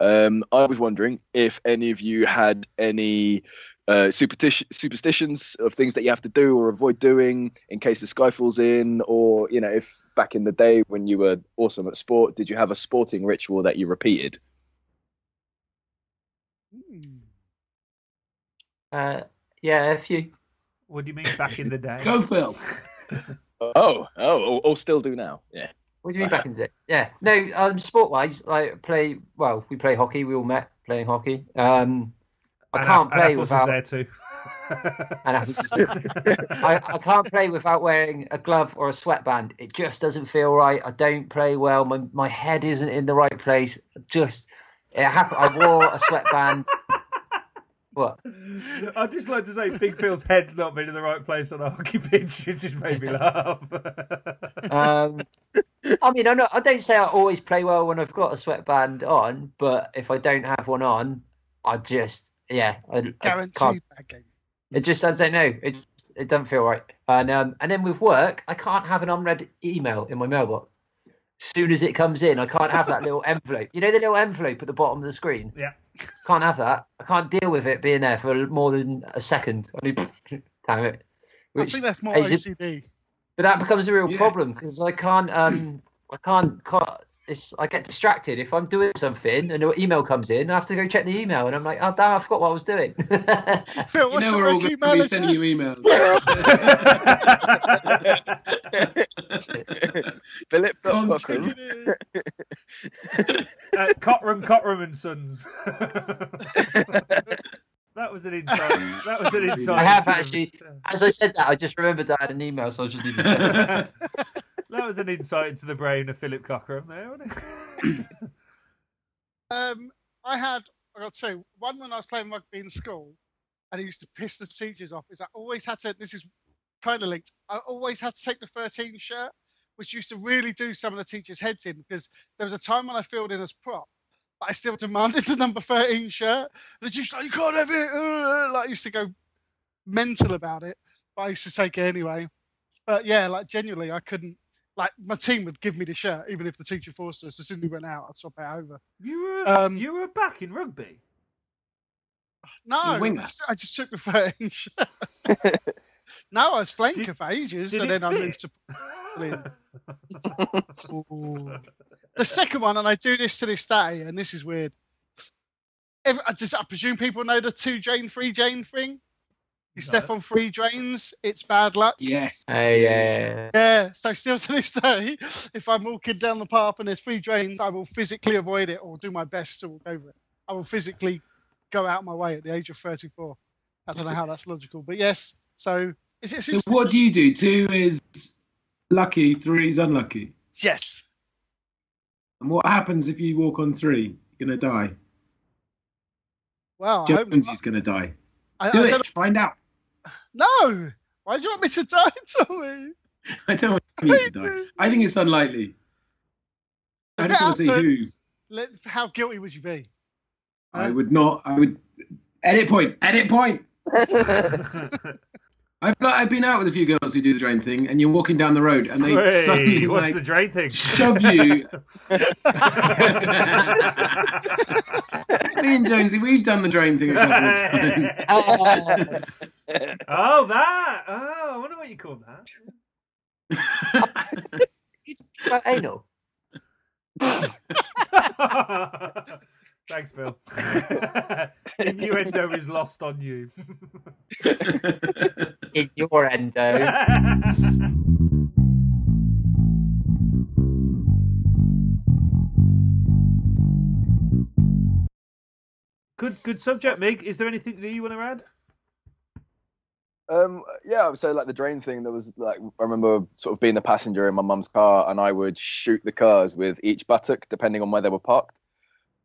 Um, I was wondering if any of you had any uh, superstition, superstitions of things that you have to do or avoid doing in case the sky falls in, or, you know, if back in the day when you were awesome at sport, did you have a sporting ritual that you repeated? Hmm. Uh, yeah, a few. What do you mean back in the day? (laughs) Go, Phil. (laughs) Oh, oh, or, or still do now. Yeah. What do you mean back in the day? Yeah, no. Um, sport wise, like play. Well, we play hockey. We all met playing hockey. Um, I And can't play without. there too. (laughs) And I, I can't play without wearing a glove or a sweatband. It just doesn't feel right. I don't play well. My my head isn't in the right place. Just it happened. I wore a sweatband. What? I'd just like to say Big Phil's head's not been in the right place on a hockey pitch. (laughs) It just made me laugh. Um, I mean, I, not, I don't say I always play well when I've got a sweatband on, but if I don't have one on, I just yeah, I, I can't Guaranteed bad game. It just I don't know. It it doesn't feel right. And um and then with work, I can't have an unread email in my mailbox. As soon as it comes in, I can't have that little (laughs) envelope. You know the little envelope at the bottom of the screen. Yeah. Can't have that. I can't deal with it being there for more than a second. I mean, (laughs) damn it. I think that's more is it- OCD. but that becomes a real Yeah. problem because I can't. Um, I can't. can't it's, I get distracted if I'm doing something and an email comes in. I have to go check the email, and I'm like, "Oh damn! I forgot what I was doing." Phil, (laughs) You what's know your we're all going to be sending you emails. (laughs) Philip Constant. (laughs) uh, Cotram, Cotram and Sons. that was an insight. That was an insight. I have actually- As I said that, I just remembered that I had an email, so I was just leaving. That was an insight into the brain of Philip Cockram there, wasn't it? (coughs) Um, I had, I got two. One when I was playing rugby in school, and he used to piss the teachers off. Is I always had to. This is kind of linked. I always had to take the 13 shirt, which used to really do some of the teachers' heads in because there was a time when I filled in as prop, but I still demanded the number 13 shirt. And it's just like you can't have it. (laughs) Like I used to go mental about it, but I used to take it anyway. But yeah, like genuinely, I couldn't. Like my team would give me the shirt, even if the teacher forced us. As soon as we went out, I'd swap it over. You were Um, you were back in rugby. No. I just- I just took the 13 (laughs) shirt. no, I was flanker for ages, and it then I moved to. (laughs) The second one, and I do this to this day, and this is weird. Every, I, just, I presume people know the two Jane, three Jane thing. You step No. on three drains, it's bad luck. yes. Uh, hey, yeah. Yeah, so still to this day, if I'm walking down the path and there's three drains, I will physically avoid it or do my best to walk over it. I will physically go out my way at the age of 34. I don't know how that's logical, but yes. So is it? So what do you do? Two is lucky, three is unlucky. Yes. And what happens if you walk on three? You're going to die. Well, I hope not. Jonesy's going to die. I, Do I it. don't- Find out. No. Why do you want me to die, Tommy? (laughs) I don't want me to die. (laughs) I think it's unlikely. I If just want to see who. let- How guilty would you be? I would not. I would. Edit point. Edit point. (laughs) I've I've been out with a few girls who do the drain thing, and you're walking down the road, and they Hey, suddenly what's like the drain thing? shove you. (laughs) Me and Jonesy, we've done the drain thing a couple of times. (laughs) oh, that. Oh, I wonder what you call that. About anal. (laughs) Thanks, Phil. Innuendo is lost on you. In your endo. (laughs) good, good subject, Mig. Is there anything that you want to add? Um, yeah, so like the drain thing, there was like I remember sort of being the passenger in my mum's car, and I would shoot the cars with each buttock depending on where they were parked.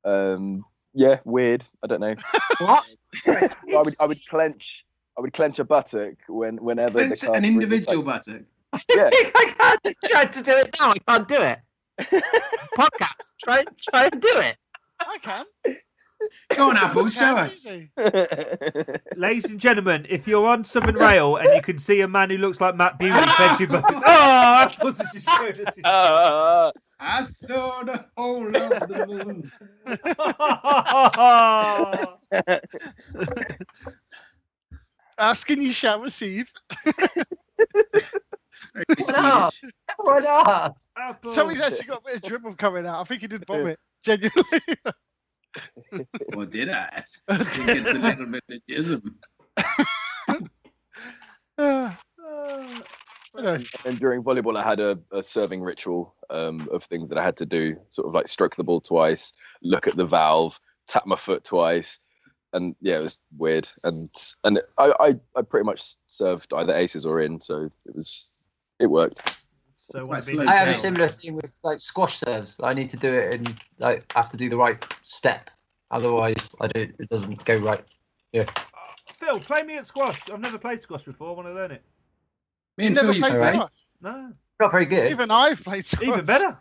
Um, yeah, weird. I don't know. What? (laughs) I would I would clench I would clench a buttock when whenever Clench an individual buttock. (laughs) Yeah. (laughs) I can't try to do it now. I can't do it. (laughs) Podcast. Try, try and do it. I can. Go on, Apple, show us. Ladies and gentlemen, if you're on Southern Rail and you can see a man who looks like Matt Bewley clenching buttons, oh, that wasn't just showing us. Uh, I saw the whole of the moon. Asking you shall receive. Very Why not? Swedish. Why not? Apple. Somebody's actually got a bit of dribble coming out. I think he did vomit. (laughs) Genuinely. Or did I? (laughs) I think it's a little bit of jism. Uh, (sighs) anyway, and during volleyball, I had a, a serving ritual um, of things that I had to do, sort of like stroke the ball twice, look at the valve, tap my foot twice, and yeah, it was weird. And and I I, I pretty much served either aces or in, so it was it worked. So Quite what I have a similar thing with like squash serves. I need to do it and like have to do the right step. Otherwise, I do. It doesn't go right. Yeah. Phil, play me at squash. I've never played squash before. I want to learn it. Me and Phil used played to play. No, Not very good. Even I've played squash. even better.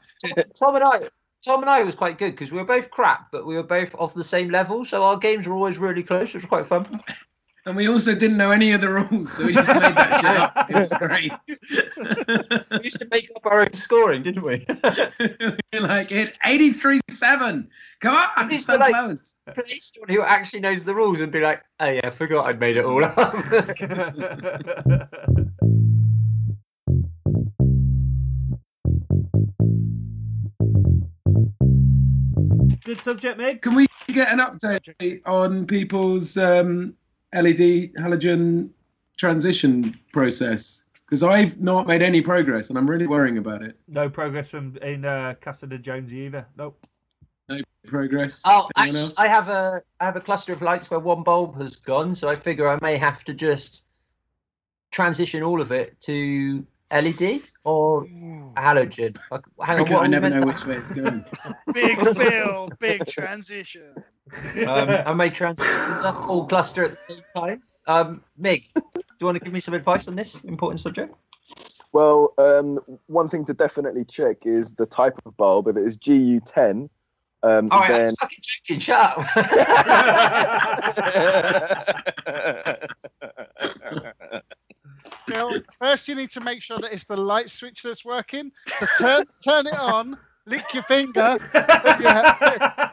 Tom and I, Tom and I was quite good because we were both crap, but we were both of the same level, so our games were always really close. It was quite fun. (laughs) And we also didn't know any of the rules, so we just made that shit (laughs) up. It was great. (laughs) We used to make up our own scoring, didn't we? We're like, hit 83 7. Come on, it's so like- close. Please, someone who actually knows the rules and be like, "Oh yeah, I forgot I'd made it all up." Good subject, Mig. Can we get an update on people's um, LED halogen transition process? Because I've not made any progress and I'm really worrying about it. No progress from in uh, Cassida Jonesy either. Nope. No progress. oh, Anyone actually, else? I have a I have a cluster of lights where one bulb has gone, so I figure I may have to just transition all of it to LED or halogen. Like, hang on, what I never know to- which way it's going. (laughs) Big Phil, big transition. um, I may transition the whole cluster at the same time. Um, Mig, do you want to give me some advice on this important subject? Well, um, one thing to definitely check is the type of bulb. If it is GU10, um, All right, I then was fucking joking. Shut up. (laughs) (laughs) Phil, first you need to make sure that it's the light switch that's working. So turn turn it on, lick your finger. Yeah.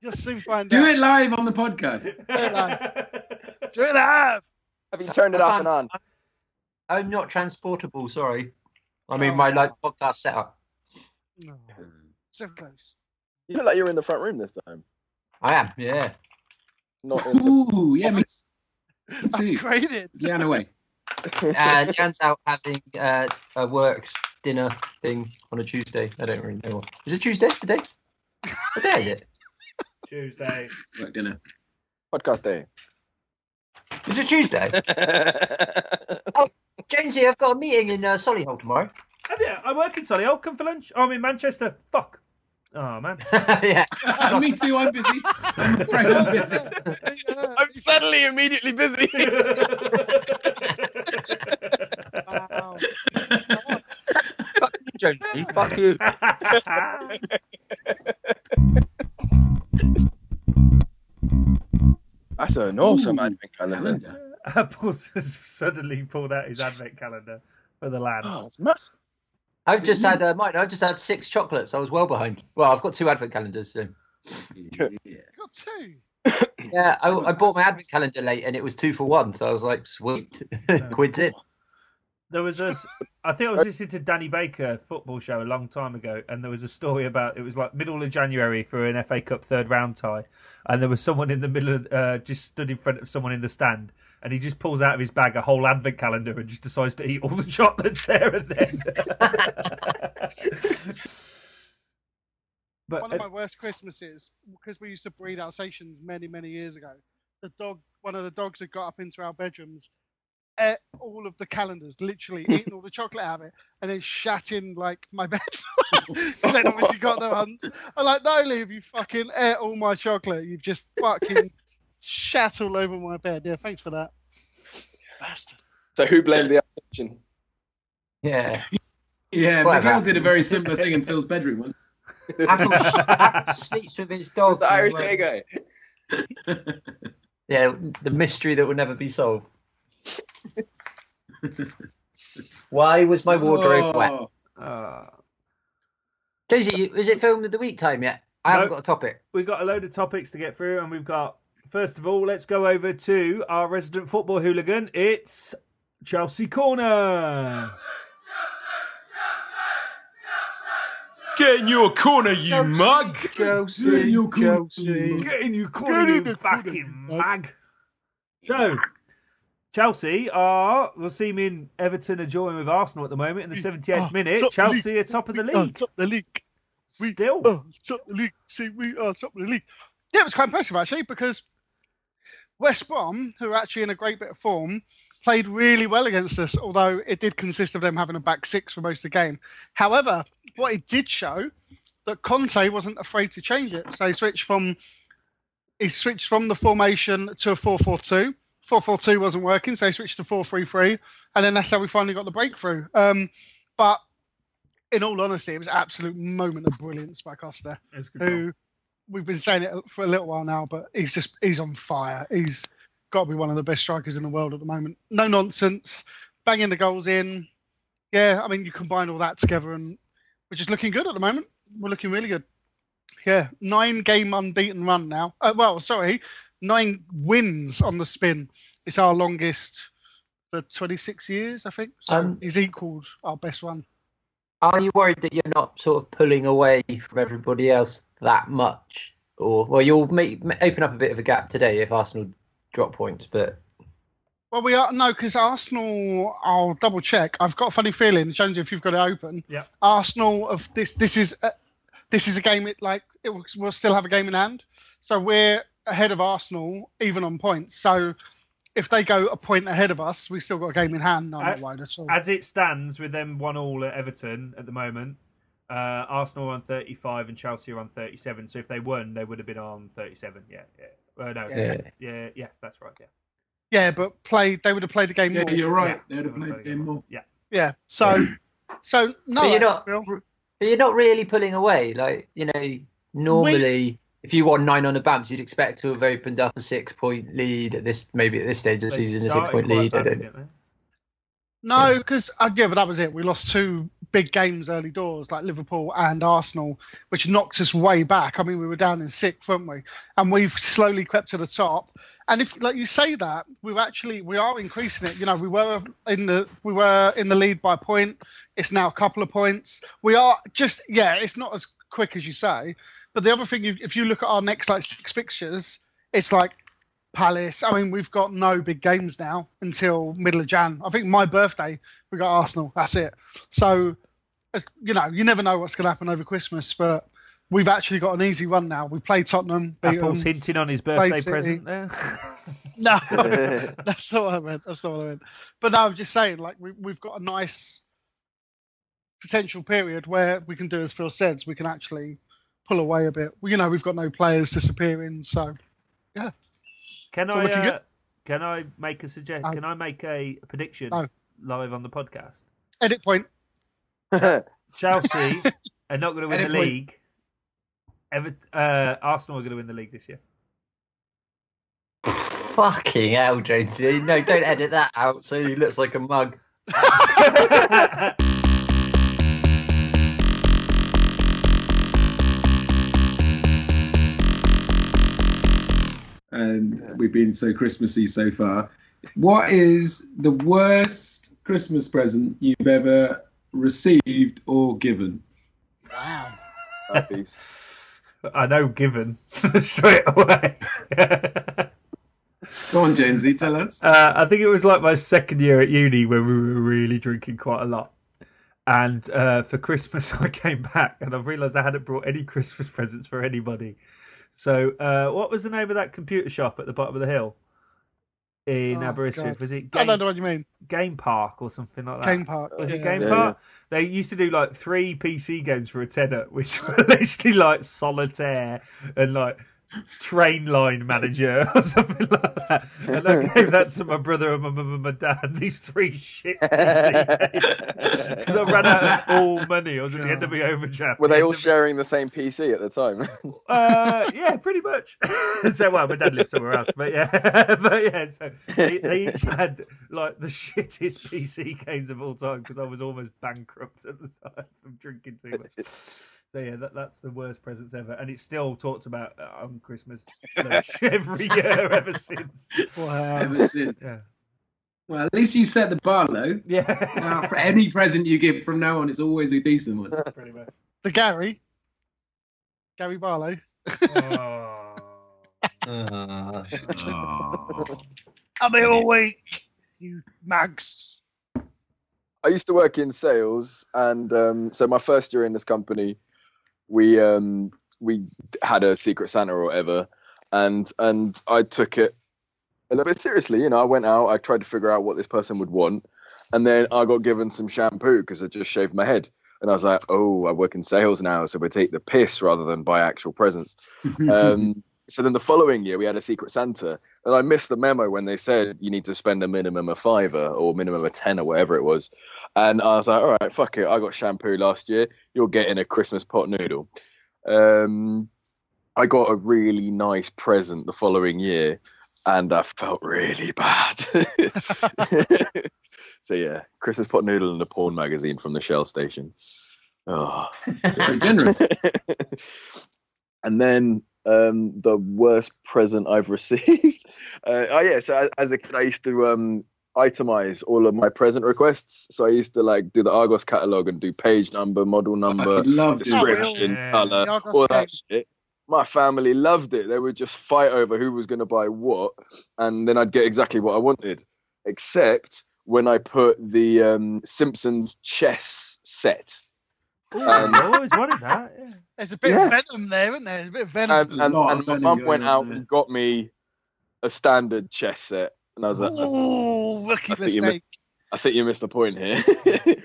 You'll (laughs) soon find Do out. Do it live on the podcast. Do it live. have you turned it I off and on? I'm not transportable. Sorry. I mean, oh, my like podcast setup. No. So close. You look like you're in the front room this time. I am. Yeah. Not in the... Ooh, yeah, me too. Upgraded. Leanne away. And Jan's out having uh, a work dinner thing on a Tuesday. I don't really know. What. Is it Tuesday today? What day is it? Tuesday. Work dinner. podcast day. Is it Tuesday? (laughs) Jonesy, I've got a meeting in uh, Solihull tomorrow. Oh, yeah, I work in Solihull. Come for lunch. Oh, I'm in Manchester. Fuck. Oh man. (laughs) yeah. (laughs) me too, I'm busy. I'm afraid I'm busy. (laughs) I'm suddenly immediately busy. Wow. Fuck you, Jonesy. Fuck you. That's an awesome Ooh, advent calendar. Calendar. Apple's has suddenly pulled out his advent calendar for the lad. Oh, it's massive. I've just had uh, mine. I've just had six chocolates. I was well behind. Well, I've got two advent calendars. So. Yeah. Got two. (coughs) Yeah, I, I bought my advent calendar late, and it was two for one. So I was like, sweet, (laughs) quid in. There was a, I think I was listening to Danny Baker football show a long time ago, and there was a story about it was like middle of January for an FA Cup third round tie, and there was someone in the middle of uh, just stood in front of someone in the stand, and he just pulls out of his bag a whole advent calendar and just decides to eat all the chocolates there and then. (laughs) but One of my worst Christmases, because we used to breed Alsatians many, many years ago. The dog one of the dogs had got up into our bedrooms, ate all of the calendars, literally eating all the chocolate out of it, and then shat in like my bed. (laughs) Because then obviously got no ones. I'm like, no, Liv, you fucking ate all my chocolate. You've just fucking shat all over my bed. Yeah, thanks for that. Bastard. So who blamed the assumption? Yeah. Yeah, Whatever. Miguel did a very similar thing in Phil's bedroom once. Apple, Apple sleeps with his dog. The Irish well. (laughs) guy. Yeah, the mystery that will never be solved. Why was my wardrobe wet? Oh, Uh, Jonesy, is it film of the week time yet? I haven't got a topic. we've got a load of topics to get through, and we've got first of all, let's go over to our resident football hooligan. It's Chelsea Corner. Get in your corner, you mug. Jonesy, you cool. Get in your corner, Get in you the fucking corner, mag. So, Chelsea are, we're see me Everton are joined with Arsenal at the moment in the 78th Oh, minute. top Chelsea league. are top of the We are league. top of the league. we- Still. Top of the league. See, we are top of the league. Yeah, it was quite impressive actually because West Brom, who are actually in a great bit of form, played really well against us. Although it did consist of them having a back six for most of the game. However, what it did show that Conte wasn't afraid to change it. So he switched from he switched from the formation to a 4-4-2. 4-4-2 wasn't working, so he switched to 4-3-3, and then that's how we finally got the breakthrough. Um, but in all honesty, it was an absolute moment of brilliance by Costa, It's good goal. who we've been saying it for a little while now, but he's just he's on fire. He's got to be one of the best strikers in the world at the moment. No nonsense, banging the goals in. Yeah, I mean you combine all that together, and we're just looking good at the moment. We're looking really good. Yeah, nine game unbeaten run now. Uh, well, sorry, nine wins on the spin. It's our longest for 26 years, I think. So Um, he's equalled our best run. Are you worried that you're not sort of pulling away from everybody else that much? Or, well, you'll make, open up a bit of a gap today if Arsenal drop points, but Well, we are no, because Arsenal. I'll double check. I've got a funny feeling, Jonesy, if you've got it open. Yeah. Arsenal of this. This is a, this is a game. It like it will, we'll still have a game in hand. So we're ahead of Arsenal, even on points. So if they go a point ahead of us, we still got a game in hand. No, I'm not worried at all. As it stands, with them one all at Everton at the moment, uh, Arsenal are on 35 and Chelsea are on 37. So if they won, they would have been on 37. Yeah, yeah. Uh, no, yeah. Yeah. yeah, that's right. Yeah, yeah, but play. They would have played the game yeah, more. you're right. Yeah. They would have played the game more. Yeah, Yeah. So, (coughs) so no. but you're not. But you're not really pulling away. Like you know, normally if you won nine on the bounce, you'd expect to have opened up a six-point lead at this maybe at this stage of the They season, a six-point lead. I don't. didn't? No, because uh, yeah, but that was it. We lost two big games early doors, like Liverpool and Arsenal, which knocked us way back. I mean, we were down in sixth, weren't we? And we've slowly crept to the top. And if, like you say that, we've actually we are increasing it. You know, we were in the we were in the lead by a point. It's now a couple of points. We are just yeah, it's not as quick as you say. But the other thing, if you look at our next like six fixtures, it's like Palace. I mean, we've got no big games now until middle of Jan. I think my birthday, we got Arsenal. That's it. So, you know, you never know what's going to happen over Christmas, but we've actually got an easy run now. We play Tottenham. Beat Apple's them. hinting on his birthday present there. (laughs) No, (laughs) (laughs) that's not what I meant. That's not what I meant. But no, I'm just saying, like, we, we've got a nice potential period where we can do as Phil says, we can actually pull away a bit. You know, we've got no players disappearing, so yeah. Can I? Uh, can I make a suggestion? No. Can I make a prediction No. live on the podcast? edit point. (laughs) Chelsea (laughs) are not going to win the Edit point. league. Ever, uh, Arsenal are going to win the league this year. Fucking hell, Jonesy! No, don't edit that out. So he looks like a mug. (laughs) and we've been so Christmassy so far. What is the worst Christmas present you've ever received or given? Wow. (laughs) I know, given (laughs) straight away. Go on, Jonesy, tell us. Uh, I think it was like my second year at uni when we were really drinking quite a lot. And uh, for Christmas, (laughs) I came back and I realised I hadn't brought any Christmas presents for anybody. So, uh, what was the name of that computer shop at the bottom of the hill? in Oh, Aberystwyth. God. Was it I don't Game, know what you mean. Game Park or something like that? Game Park. Was it. Game Yeah, Park? They used to do like three PC games for a tenner, (laughs) which were literally like solitaire and like train line manager (laughs) or something like that. And I gave that to my brother and my mum and my dad. (laughs) These three shit PC. (laughs) Because I ran out of all money. I was at the end of my overdraft. Were they all sharing the same PC at the time? Uh, yeah, pretty much. so, well, my dad lived somewhere else, but yeah, but yeah. So they, they each had like the shittest PC games of all time because I was almost bankrupt at the time from drinking too much. So yeah, that, that's the worst presents ever, and it's still talked about uh, on Christmas (laughs) lunch every year ever since. Wow. Ever since. Yeah, Well, at least you set the bar low. yeah, Now, for any present you give from now on, it's always a decent one. pretty much. The Gary. Gary Barlow. Oh. Uh, (laughs) I'm here all week. You mags. I used to work in sales, and um, so my first year in this company, we um, we had a secret Santa or whatever, and and I took it a little bit seriously. You know, I went out, I tried to figure out what this person would want, and then I got given some shampoo because I just shaved my head, and I was like, oh, I work in sales now, so we take the piss rather than buy actual presents. (laughs) Um, so then the following year we had a secret Santa, and I missed the memo when they said you need to spend a minimum of fiver or minimum of ten or whatever it was. And I was like, all right, fuck it. I got shampoo last year. You're getting a Christmas pot noodle. Um, I got a really nice present the following year, and I felt really bad. (laughs) so yeah, Christmas pot noodle and a porn magazine from the Shell station. Oh. Very generous. (laughs) and then um, the worst present I've received. (laughs) Uh, oh yeah, so as, as a kid, I used to um, itemize all of my present requests. So I used to like do the Argos catalog and do page number, model number, loved it. description, Yeah. color, The Argos all game. that shit. My family loved it. They would just fight over who was going to buy what, and then I'd get exactly what I wanted. Except when I put the um, Simpsons chess set Um, I always wanted that. Yeah. There's a bit Yeah. of venom there, isn't there? There's a bit of venom. and, and, and my venom mum went out there. and got me a standard chess set, and I was like, Ooh, rookie I think you missed- I think you missed the point here.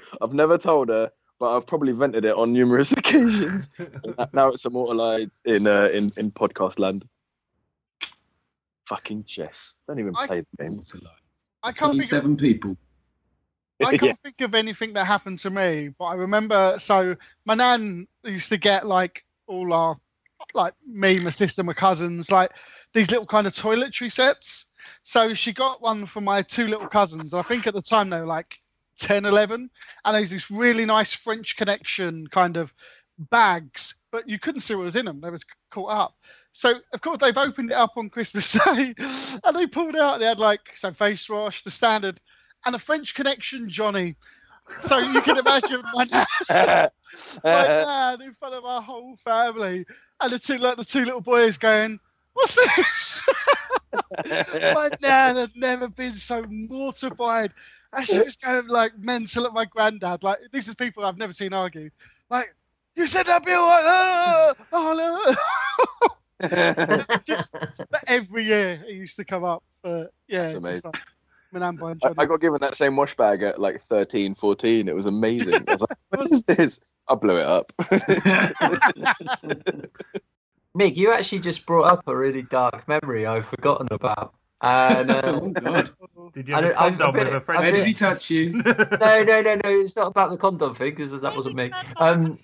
(laughs) I've never told her, but I've probably vented it on numerous (laughs) occasions. Now it's immortalized in uh, in in podcast land. Fucking chess. Don't even I- play the game. I can't think of Twenty-seven people. I (laughs) can't think of anything that happened to me, but I remember. So my nan used to get like all our, like me, my sister, my cousins, like these little kind of toiletry sets. So she got one for my two little cousins. And I think at the time they were like 10, 11. And there's this really nice French connection kind of bags, but you couldn't see what was in them. They was caught up. So of course they've opened it up on Christmas (laughs) Day, and they pulled out. They had like some face wash, the standard, and a French connection, Johnny. So you can imagine my dad, (laughs) my dad in front of our whole family, and the two like the two little boys going, "What's this?" (laughs) (laughs) my dad had never been so mortified. And she was kind of like mental at my granddad. Like these are people I've never seen argue. Like you said that Bill. Like, "Ah, oh, ah, no." Ah, ah. (laughs) Just- every year it used to come up. But yeah, That's it's just amazing. like, my nan I, I got given that same wash bag at like 13, 14. It was amazing. I was like, (laughs) what is this? I blew it up. Mick, you actually just brought up a really dark memory I've forgotten about. And uh, (laughs) oh God! Did you have a condom I've with a I've friend? Where did he touch you? (laughs) no, no, no, no. It's not about the condom thing because that wasn't me. Um,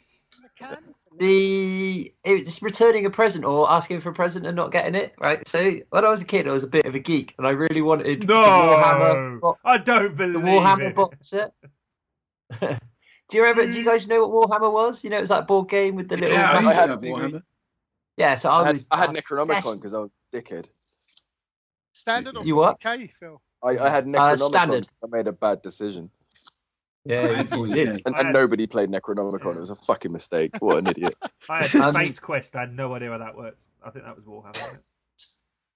the it's returning a present or asking for a present and not getting it. Right. So when I was a kid, I was a bit of a geek, and I really wanted No, the Warhammer. bo- I don't believe the Warhammer it. box set. (laughs) do you remember? Do you guys know what Warhammer was? You know, it was that board game with the little. Yeah, I I used to had have Warhammer. Yeah, so I, I had, was. I had was Necronomicon des- because I was a dickhead. Standard or You what? 40K, Phil? I, I had Uh, Necronomicon. standard. I made a bad decision. Yeah, I you thought (laughs) you did. did. And, and nobody played Necronomicon. It was a fucking mistake. What an idiot. (laughs) I had Um, Space Quest. I had no idea how that works. I think that was Warhammer.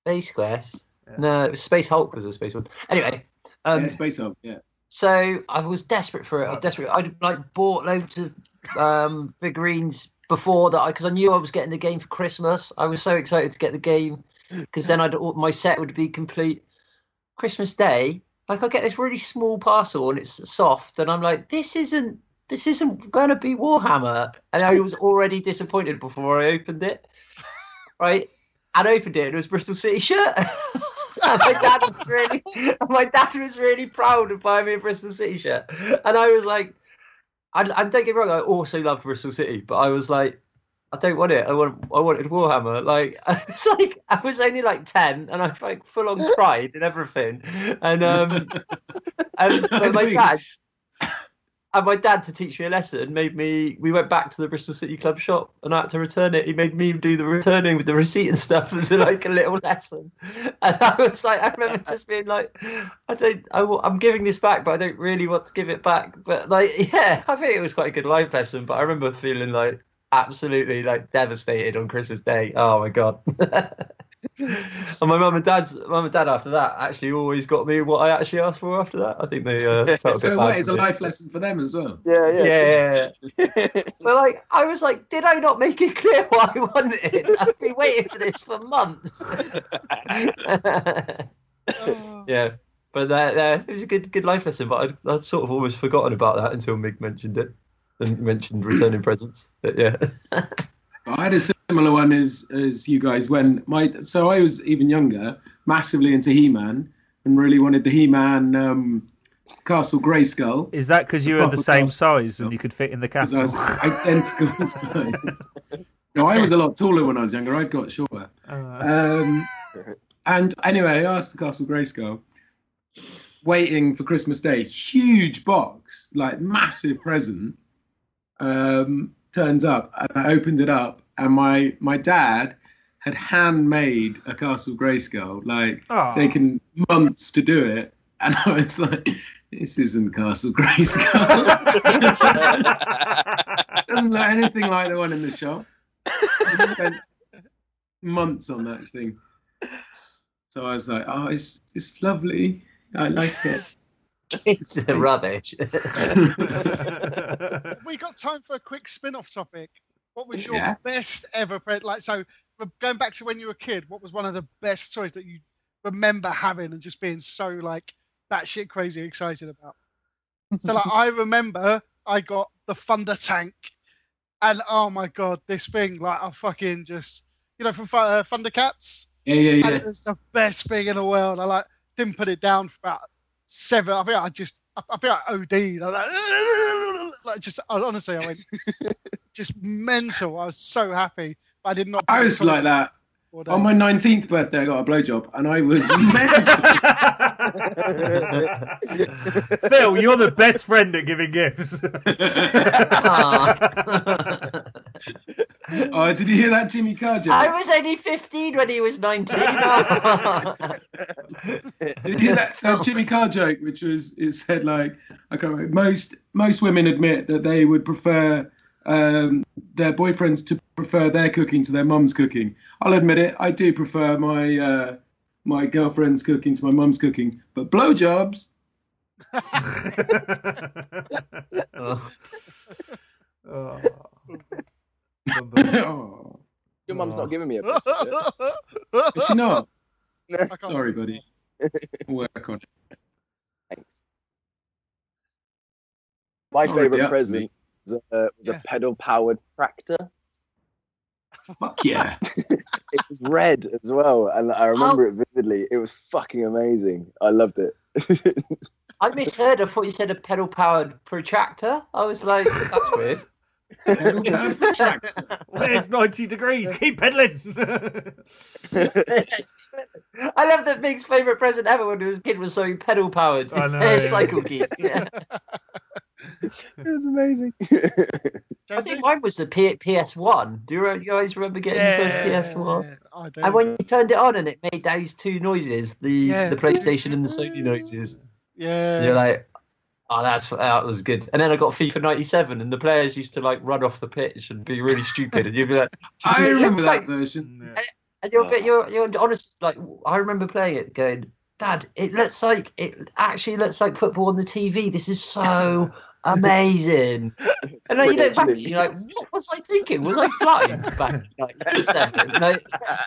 Space Quest. Yeah. No, it was Space Hulk was a space one. Anyway, um, yeah, Space Hulk. Yeah. so I was desperate for it. I was desperate. I like bought loads of um, figurines before that because I knew I was getting the game for Christmas. I was so excited to get the game because then I'd my set would be complete. Christmas Day, like I get this really small parcel and it's soft, and I'm like, this isn't this isn't going to be Warhammer, and I was already disappointed before I opened it. Right, I opened it, and it was Bristol City shirt. (laughs) my dad was really, (laughs) my dad was really proud of buying me a Bristol City shirt, and I was like, I, I don't get me wrong, I also loved Bristol City, but I was like, I don't want it. I want I wanted Warhammer. Like (laughs) it's like I was only like ten, and I like full on (laughs) cried and everything. And um, and (laughs) but my dad and my dad to teach me a lesson made me. We went back to the Bristol City Club shop, and I had to return it. He made me do the returning with the receipt and stuff (laughs) as like a little lesson. And I was like, I remember (laughs) just being like, I don't, I, i'm giving this back, but I don't really want to give it back. But like, (laughs) yeah, I think it was quite a good life lesson. But I remember feeling like absolutely like devastated on Christmas Day. Oh my god. (laughs) and my mum and dad's mum and dad after that actually always got me what I actually asked for after that. I think they uh, felt so a bit what bad is for a life lesson for them as well? Yeah, yeah. Yeah, yeah, yeah. (laughs) but like I was like, did I not make it clear (laughs) what I wanted? I've been waiting for this for months. Oh. yeah, but that, uh, it was a good good life lesson. But I'd, I'd sort of almost forgotten about that until Mig mentioned it and mentioned returning presents. But yeah, I had a similar one as as you guys when my so I was even younger, massively into He-Man, and really wanted the He-Man um, Castle Grayskull Is that because you were the same castle. size and you could fit in the because I castle? was (laughs) identical size. No, I was a lot taller when I was younger. I got shorter. Uh, Um, and anyway, I asked for Castle Grayskull, waiting for Christmas Day. Huge box, like massive present. Um, turns up, and I opened it up, and my my dad had handmade a Castle Grayskull, like Aw. taken months to do it. And I was like, "This isn't Castle Grayskull. (laughs) Doesn't look anything like the one in the shop." I spent months on that thing. So I was like, oh, it's it's lovely. I like it. It's rubbish. (laughs) we got time for a quick spin-off topic. What was your Yeah. best ever pre- like? So going back to when you were a kid, what was one of the best toys that you remember having and just being so like batshit crazy excited about? So like I (laughs) remember I got the Thunder Tank, and oh my god, this thing like I fucking just you know from Fu- uh, Thundercats, Yeah, yeah, and yeah. it was the best thing in the world. I like didn't put it down for about seven. I think I just I, I think I OD'd. I was like, (laughs) like just I, honestly I went (laughs) just mental. I was so happy, but I did not. I was like that. On my 19th birthday, I got a blowjob, and I was mental. (laughs) Phil, you're the best friend at giving gifts. Oh, did you hear that Jimmy Carr joke? I was only 15 when he was 19. (laughs) Did you hear that, that Jimmy Carr joke, which was it said like I can't remember, most most women admit that they would prefer um, their boyfriends to prefer their cooking to their mum's cooking. I'll admit it, I do prefer my uh, my girlfriend's cooking to my mum's cooking, but blowjobs. (laughs) (laughs) Oh. Oh. (laughs) oh, Your mum's Oh. not giving me a (laughs) present. yet. is she not? (laughs) I can't Sorry, buddy. Work on it. Thanks. My favourite up present me. was a, uh, was Yeah. a pedal-powered tractor. Fuck yeah. It was red as well, and I remember it vividly. It was fucking amazing. I loved it. I misheard. I thought you said a pedal powered protractor. I was like, that's weird. (laughs) Where's 90 degrees? Keep pedaling. (laughs) I love that Mig's favourite present ever when he was a kid was so pedal powered. I know, (laughs) yeah. cycle geek. Yeah. it was amazing. I think mine was the P- PS1. Do you re- guys remember getting the first PS1? I do. And when you turned it on and it made those two noises, the Yeah. the PlayStation and the Sony noises, yeah, you're like, oh, that's that was good. And then I got FIFA '97, and the players used to like run off the pitch and be really stupid, and you'd be like, (laughs) I remember that like- version. and you're, but oh. you're you're honest. Like I remember playing it, going, Dad, it looks like it actually looks like football on the TV. This is so (laughs) Amazing. And then you look back, and you're like, what was I thinking? Was I blind back like? Like,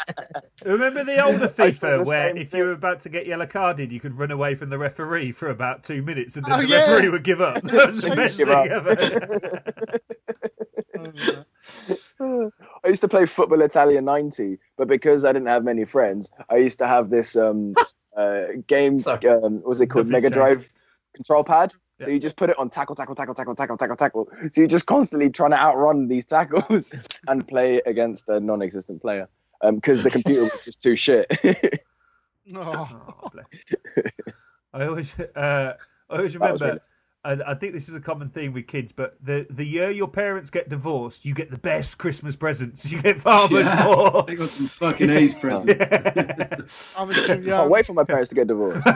(laughs) Remember the older FIFA where if thing. you were about to get yellow carded, you could run away from the referee for about two minutes and then Oh, the yeah. referee would give up. (laughs) (laughs) That was the best thing up. ever. I used to play Football Italia 90, but because I didn't have many friends, I used to have this um, uh, game, Sorry. um, what was it called? Mega. Drive control pad. Yeah. So you just put it on tackle, tackle, tackle, tackle, tackle, tackle, tackle. So you're just constantly trying to outrun these tackles (laughs) and play against a non existent player because the computer was just too shit. (laughs) oh. Oh. I always, uh, I always That was remember. Really- and I think this is a common theme with kids, but the the year your parents get divorced, you get the best Christmas presents. You get far much Yeah. more. (laughs) They got some fucking A's (laughs) presents. I was too Can't young. wait for my parents to get divorced. (laughs)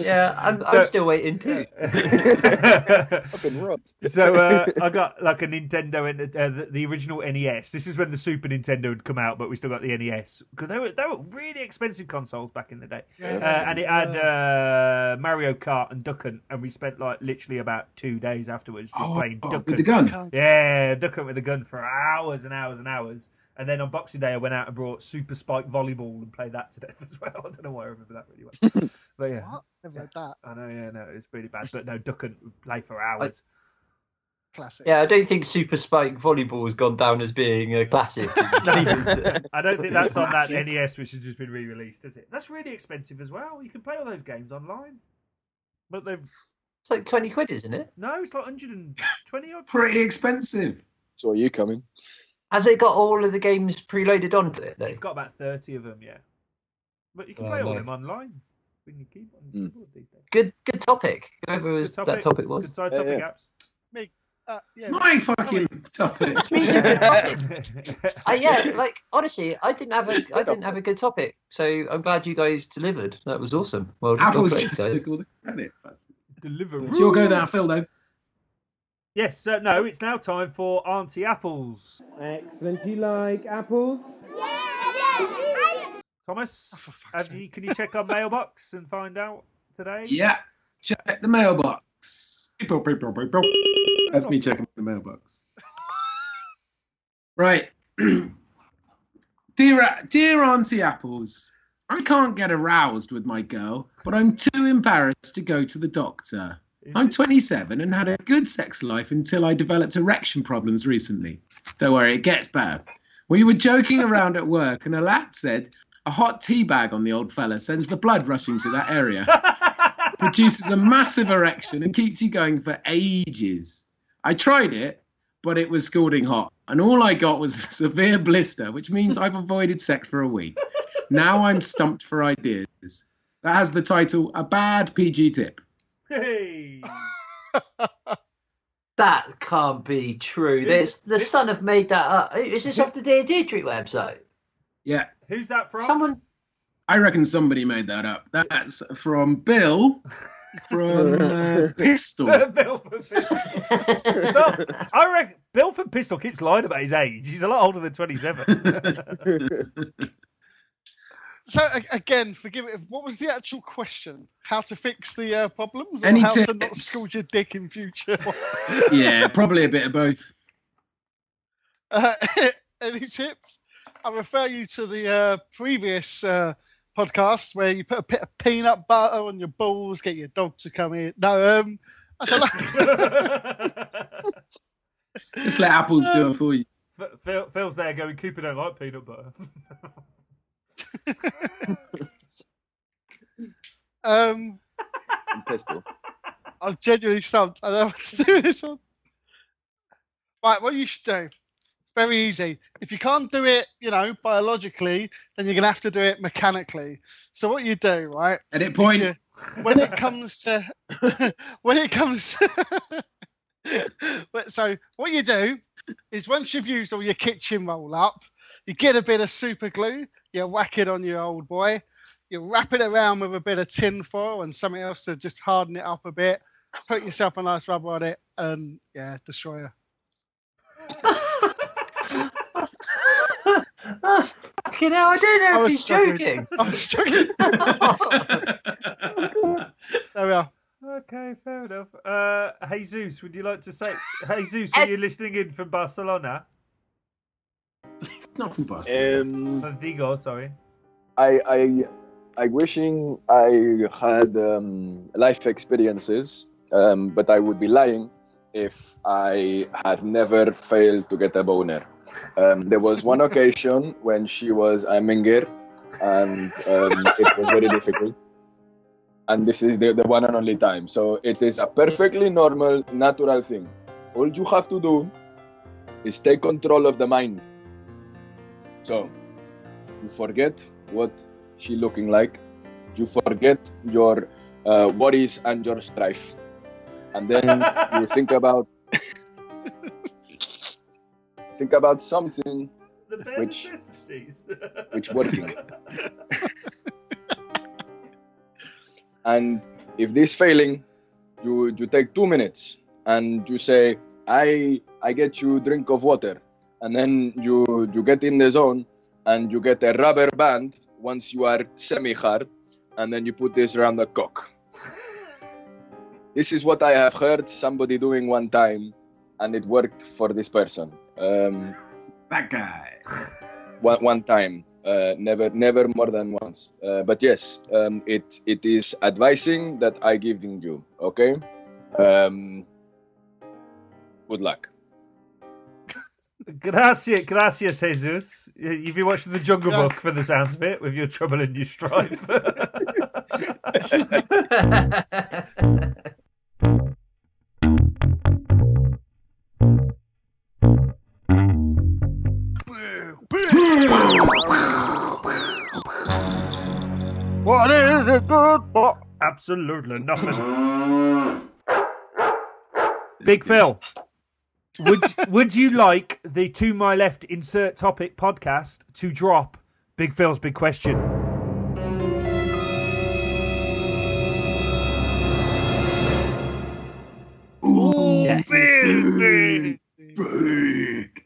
yeah, I'm, So- I'm still waiting too. I've been robbed. so uh, I got like a Nintendo, and uh, the, the original NES. This is when the Super Nintendo had come out, but we still got the NES because they were they were really expensive consoles back in the day. Yeah. Uh, and it had uh, Mario Kart and Duck Hunt, and we spent like literally about two days afterwards just Oh, playing Duck with the Hunt. gun. Yeah, Duck Hunt with a gun for hours and hours and hours. And then on Boxing Day, I went out and brought Super Spike Volleyball and played that to death (laughs) as well. I don't know why I remember that really well. (laughs) but yeah, What? Never read that. I know, yeah, no, it's really bad. But no, Duck Hunt would play for hours. Classic. Yeah, I don't think Super Spike Volleyball has gone down as being a classic. (laughs) I don't think that's on that NES, which has just been re-released, is it? That's really expensive as well. You can play all those games online, but they've It's like 20 quid, isn't it? no, it's like 120 odd. (laughs) Pretty expensive. Saw you coming. Has it got all of the games preloaded onto it, though? It's got about 30 of them, yeah. But you can Oh, play all nice. them online with your keyboard, Mm. keyboard these days. Good good topic. Whoever was, Good that topic Good was. side Yeah, topic yeah. Uh, yeah. My fucking topic. Me some good topic. (laughs) Uh, yeah, like honestly, I didn't have a I didn't have a good topic, so I'm glad you guys delivered. That was awesome. Well, well Apple's played, just guys. took all the credit. Deliveroo. It's your go there, Phil, though. Yes, uh, no, it's now time for Auntie Apples. Excellent. You like apples? Yeah. Thomas, Oh, have you, can you check our mailbox and find out today? Yeah. Check the mailbox. People, people, people. That's me checking the mailbox. (laughs) Right. (clears throat) dear, dear Auntie Apples, I can't get aroused with my girl, but I'm too embarrassed to go to the doctor. I'm 27 and had a good sex life until I developed erection problems recently. Don't worry, it gets better. We were joking around at work, and a lad said, A hot tea bag on the old fella sends the blood rushing to that area, (laughs) produces a massive erection, and keeps you going for ages. I tried it, but it was scalding hot, and all I got was a severe blister, which means I've avoided sex for a week. Now I'm stumped for ideas. That has the title A Bad PG Tip. Hey. That can't be true. There's, the Sun have made that up. Is this off the Dear Deirdre website? Yeah, Who's that from? Someone. I reckon somebody made that up. That's from Bill (laughs) from uh, (laughs) Bristol. Bill from Bristol. Stop. I reckon Bill from Bristol keeps lying about his age. He's a lot older than 27. (laughs) So again, forgive me. What was the actual question? How to fix the uh, problems, or Any how to not tips? scald your dick in future? (laughs) yeah, probably a bit of both. Uh, any tips? I refer you to the uh, previous uh, podcast where you put a bit of peanut butter on your balls, get your dog to come in. No, um, I don't know. (laughs) Just let apples do it for you. Phil, Phil's there going, Cooper don't like peanut butter. (laughs) um, I'm Pistol. I'm genuinely stumped. I don't know what to do with this one. Right, what you should do. Very easy. If you can't do it, you know, biologically, then you're gonna have to do it mechanically. So what you do, right? Edit point. you- when it comes to (laughs) when it comes But- (laughs) so what you do is once you've used all your kitchen roll up you get a bit of super glue you whack it on your old boy you wrap it around with a bit of tin foil and something else to just harden it up a bit put yourself a nice rubber on it and yeah destroyer Fucking hell, I don't I know if he's struggling. joking. i was struggling (laughs) there we are Okay, fair enough. Uh, Jesus, would you like to say? Jesus, are you listening in from Barcelona? It's not from Barcelona. Um, From Vigo, sorry. I I I wishing I had um, life experiences, um, but I would be lying if I had never failed to get a boner. Um, there was one occasion when she was a and um, it was very difficult. And this is the, the one and only time. So it is a perfectly normal, natural thing. All you have to do is take control of the mind. So you forget what she looking like. You forget your uh, worries and your strife, and then you think about (laughs) think about something Which- (laughs) which working. (laughs) and if this failing, you you take two minutes and you say, I I get you drink of water, and then you you get in the zone and you get a rubber band once you are semi hard, and then you put this around the cock. This is what I have heard somebody doing one time, and it worked for this person. Um, That guy. one, one time uh, never never more than once uh, but yes um, it it is advising that i giving you okay um, good luck Gracias, gracias, Jesus. You- You've been watching the Jungle Yes. Book for the sounds of it, with your trouble and your strife. (laughs) (laughs) (laughs) What is it good for? Absolutely nothing. Big Phil, would (laughs) would you like the To My Left Insert Topic podcast to drop Big Phil's big question? Ooh, Yeah. big, big,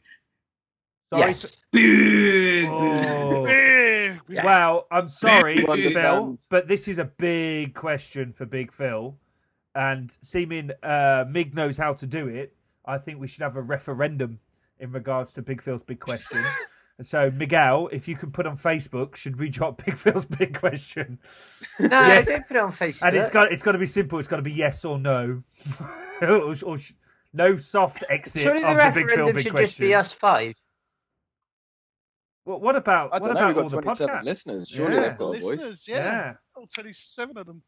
Sorry yes. big. Oh. Big, (laughs) big. Yeah. Well, I'm sorry, Phil, but this is a big question for Big Phil, and seeming uh, Mig knows how to do it. I think we should have a referendum in regards to Big Phil's big question. and (laughs) so, Miguel, if you can put on Facebook, should we drop Big Phil's (laughs) big question? No, Yes. don't put it on Facebook. And it's got it's got to be simple. It's got to be yes or no, (laughs) or, or sh- no soft exit Surely the of the Big Phil referendum big should question. just be us five. What, what about i don't know about we've got the 27 podcasts? listeners surely Yeah. they've got a voice yeah. Yeah. Oh, 27 of them.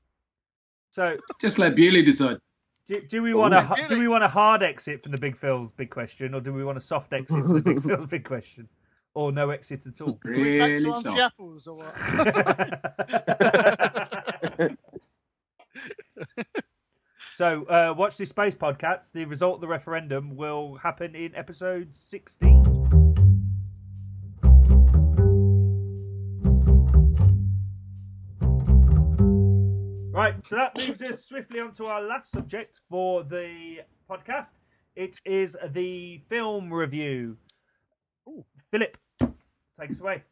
So (laughs) Just let Bewley decide. Do, do we Oh, want a do we want a hard exit from the Big Phil's big question, or do we want a soft exit from the Big (laughs) Phil's big question, or no exit at all? Are we back to soft. Apples or what? (laughs) so, uh, watch this space podcast. The result of the referendum will happen in episode sixteen. Right, so that moves us swiftly on to our last subject for the podcast. It is the film review. Ooh, Philip, take us away.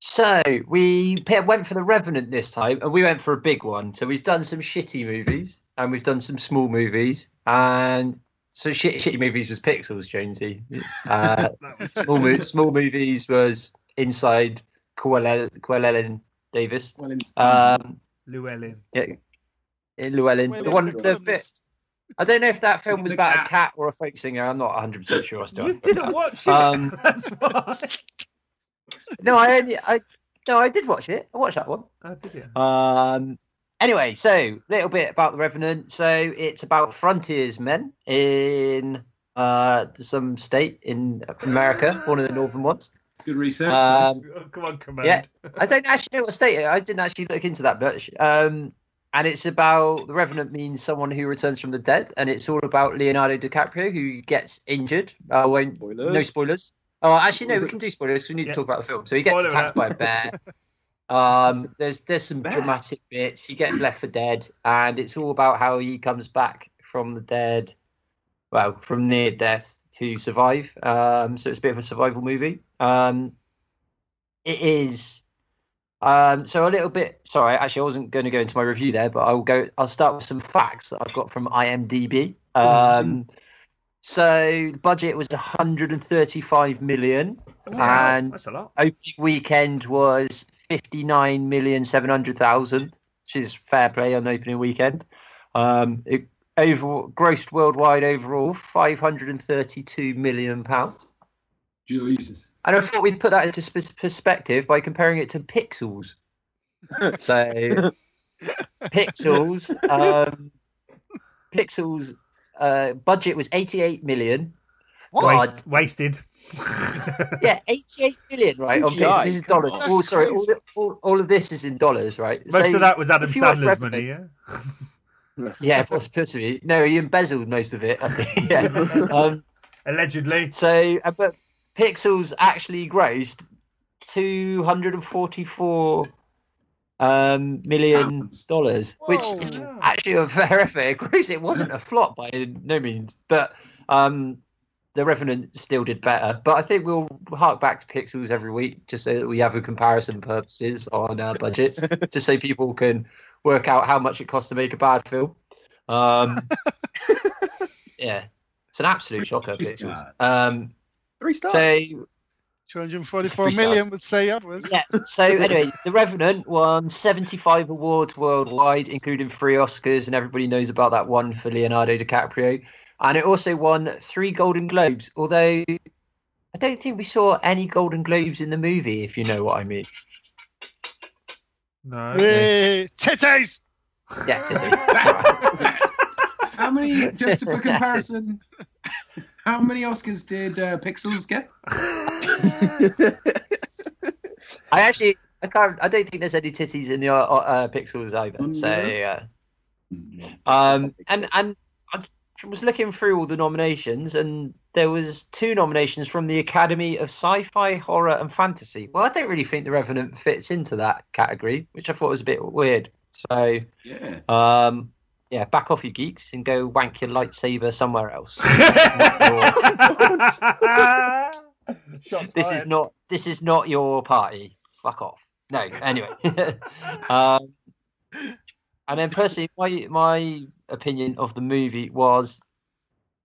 So we went for the Revenant this time, and we went for a big one. So we've done some shitty movies, and we've done some small movies, and so shit, shitty movies was Pixels, Jonesy. (laughs) Uh, small mo- small movies was Inside Llewellyn Llewellyn Davis. Well, Um, Llewellyn. yeah, Llewellyn. The one, the the bit. I don't know if that film was The about cat. a cat or a folk singer. I'm not 100 percent sure. I still You haven't worked didn't out. watch it. Um, (laughs) No, I only I no, I did watch it. I watched that one. Oh, did you? Um. Anyway, so a little bit about the Revenant. So it's about frontiersmen in uh some state in America, one of the northern ones. Good research. Um, (laughs) come on, command. yeah. I don't actually know what state. I didn't actually look into that much. Um, and it's about the Revenant means someone who returns from the dead, and it's all about Leonardo DiCaprio who gets injured. I won't. Spoilers. No spoilers. Oh, actually, no. We can do spoilers because we need Yeah. to talk about the film. So he gets Spoiler attacked by a bear. (laughs) Um, there's there's some Bear? dramatic bits. He gets left for dead, and it's all about how he comes back from the dead, well, from near death to survive. Um, so it's a bit of a survival movie. Um, it is Um, so a little bit. Sorry, actually, I wasn't going to go into my review there, but I'll go. I'll start with some facts that I've got from IMDb. Um, so the budget was 135 million, and That's a lot. opening weekend was 59 million 700 thousand, which is fair play on opening weekend. Um, it over grossed worldwide overall 532 million pounds. Jesus. And I thought we'd put that into sp- perspective by comparing it to Pixels. (laughs) so, Pixels, um, Pixels uh, budget was 88 million. God, Waste, wasted. (laughs) yeah, 88 million, right? On CGI, Pixels. This is dollars. on. Oh, sorry, all, all, all of this is in dollars, right? Most So of that was Adam if you watch Sandler's money, yeah. (laughs) Yeah, possibly. No, he embezzled most of it. (laughs) Yeah. Um, Allegedly. So, uh, but Pixels actually grossed 244 um, million Pounds. dollars, which is Whoa. actually a (laughs) very fair gross. It wasn't a flop by no means, but um, the Revenant still did better. But I think we'll hark back to Pixels every week just so that we have a comparison purposes on our budgets, just so people can work out how much it costs to make a bad film. Um, (laughs) yeah, it's an absolute shocker, Three stars. Um, Three stars. so 244 It's a free million stars. would say upwards. yeah. So anyway, The Revenant won 75 awards worldwide, including three Oscars, and everybody knows about that one for Leonardo DiCaprio. And it also won three Golden Globes, although I don't think we saw any Golden Globes in the movie, if you know what I mean. No. Hey, titties! Yeah, titties. (laughs) How many, just for (laughs) comparison, how many Oscars did uh, Pixels get? (laughs) I actually, I can't. I don't think there's any titties in the uh, uh, Pixels either. So yeah. Um, and and I was looking through all the nominations, and there was two nominations from the Academy of Sci-Fi, Horror, and Fantasy. Well, I don't really think The Revenant fits into that category, which I thought was a bit weird. So, Yeah. um, yeah, back off you geeks and go wank your lightsaber somewhere else. (laughs) This is not this is not your party. Fuck off. No. Anyway. (laughs) um, and then personally, my my opinion of the movie was,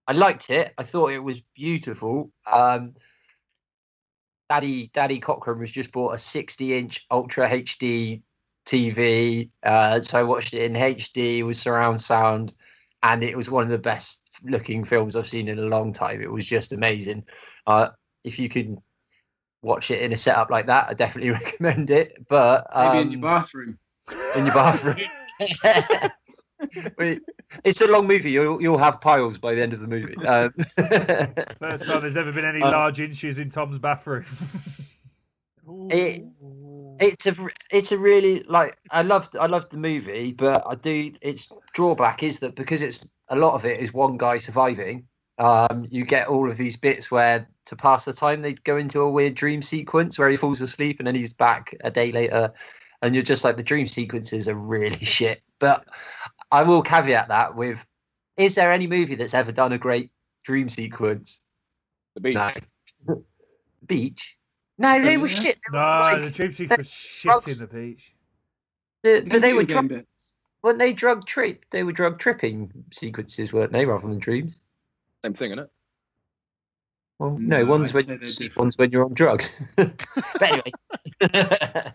I liked it. I thought it was beautiful. Um, Daddy Daddy Cockram was just bought a 60 inch Ultra HD TV, uh, so I watched it in HD with surround sound, and it was one of the best looking films I've seen in a long time. It was just amazing. Uh, if you can watch it in a setup like that, I definitely (laughs) recommend it. But Maybe um, in your bathroom. in your bathroom. (laughs) (laughs) (laughs) Wait, it's a long movie. You'll you'll have piles by the end of the movie. (laughs) Um, First time there's ever been any (laughs) Uh, large inches in Tom's bathroom. It- it's a it's a really like I loved I loved the movie, but I do its drawback is that because it's a lot of it is one guy surviving. Um, you get all of these bits where to pass the time they go into a weird dream sequence where he falls asleep and then he's back a day later, and you're just like the dream sequences are really shit. But I will caveat that with: is there any movie that's ever done a great dream sequence? the beach. No. (laughs) Beach. No, they were Yeah. shit. They were no, like- the dream sequence was shit drugs. in the beach. the- but they were Video drug, bits. weren't they drug trip? They were drug tripping sequences, weren't they, rather than dreams? Same thing, isn't it? Well, no, No, one's I'd when you they're one's when you're on drugs. (laughs) but anyway, (laughs)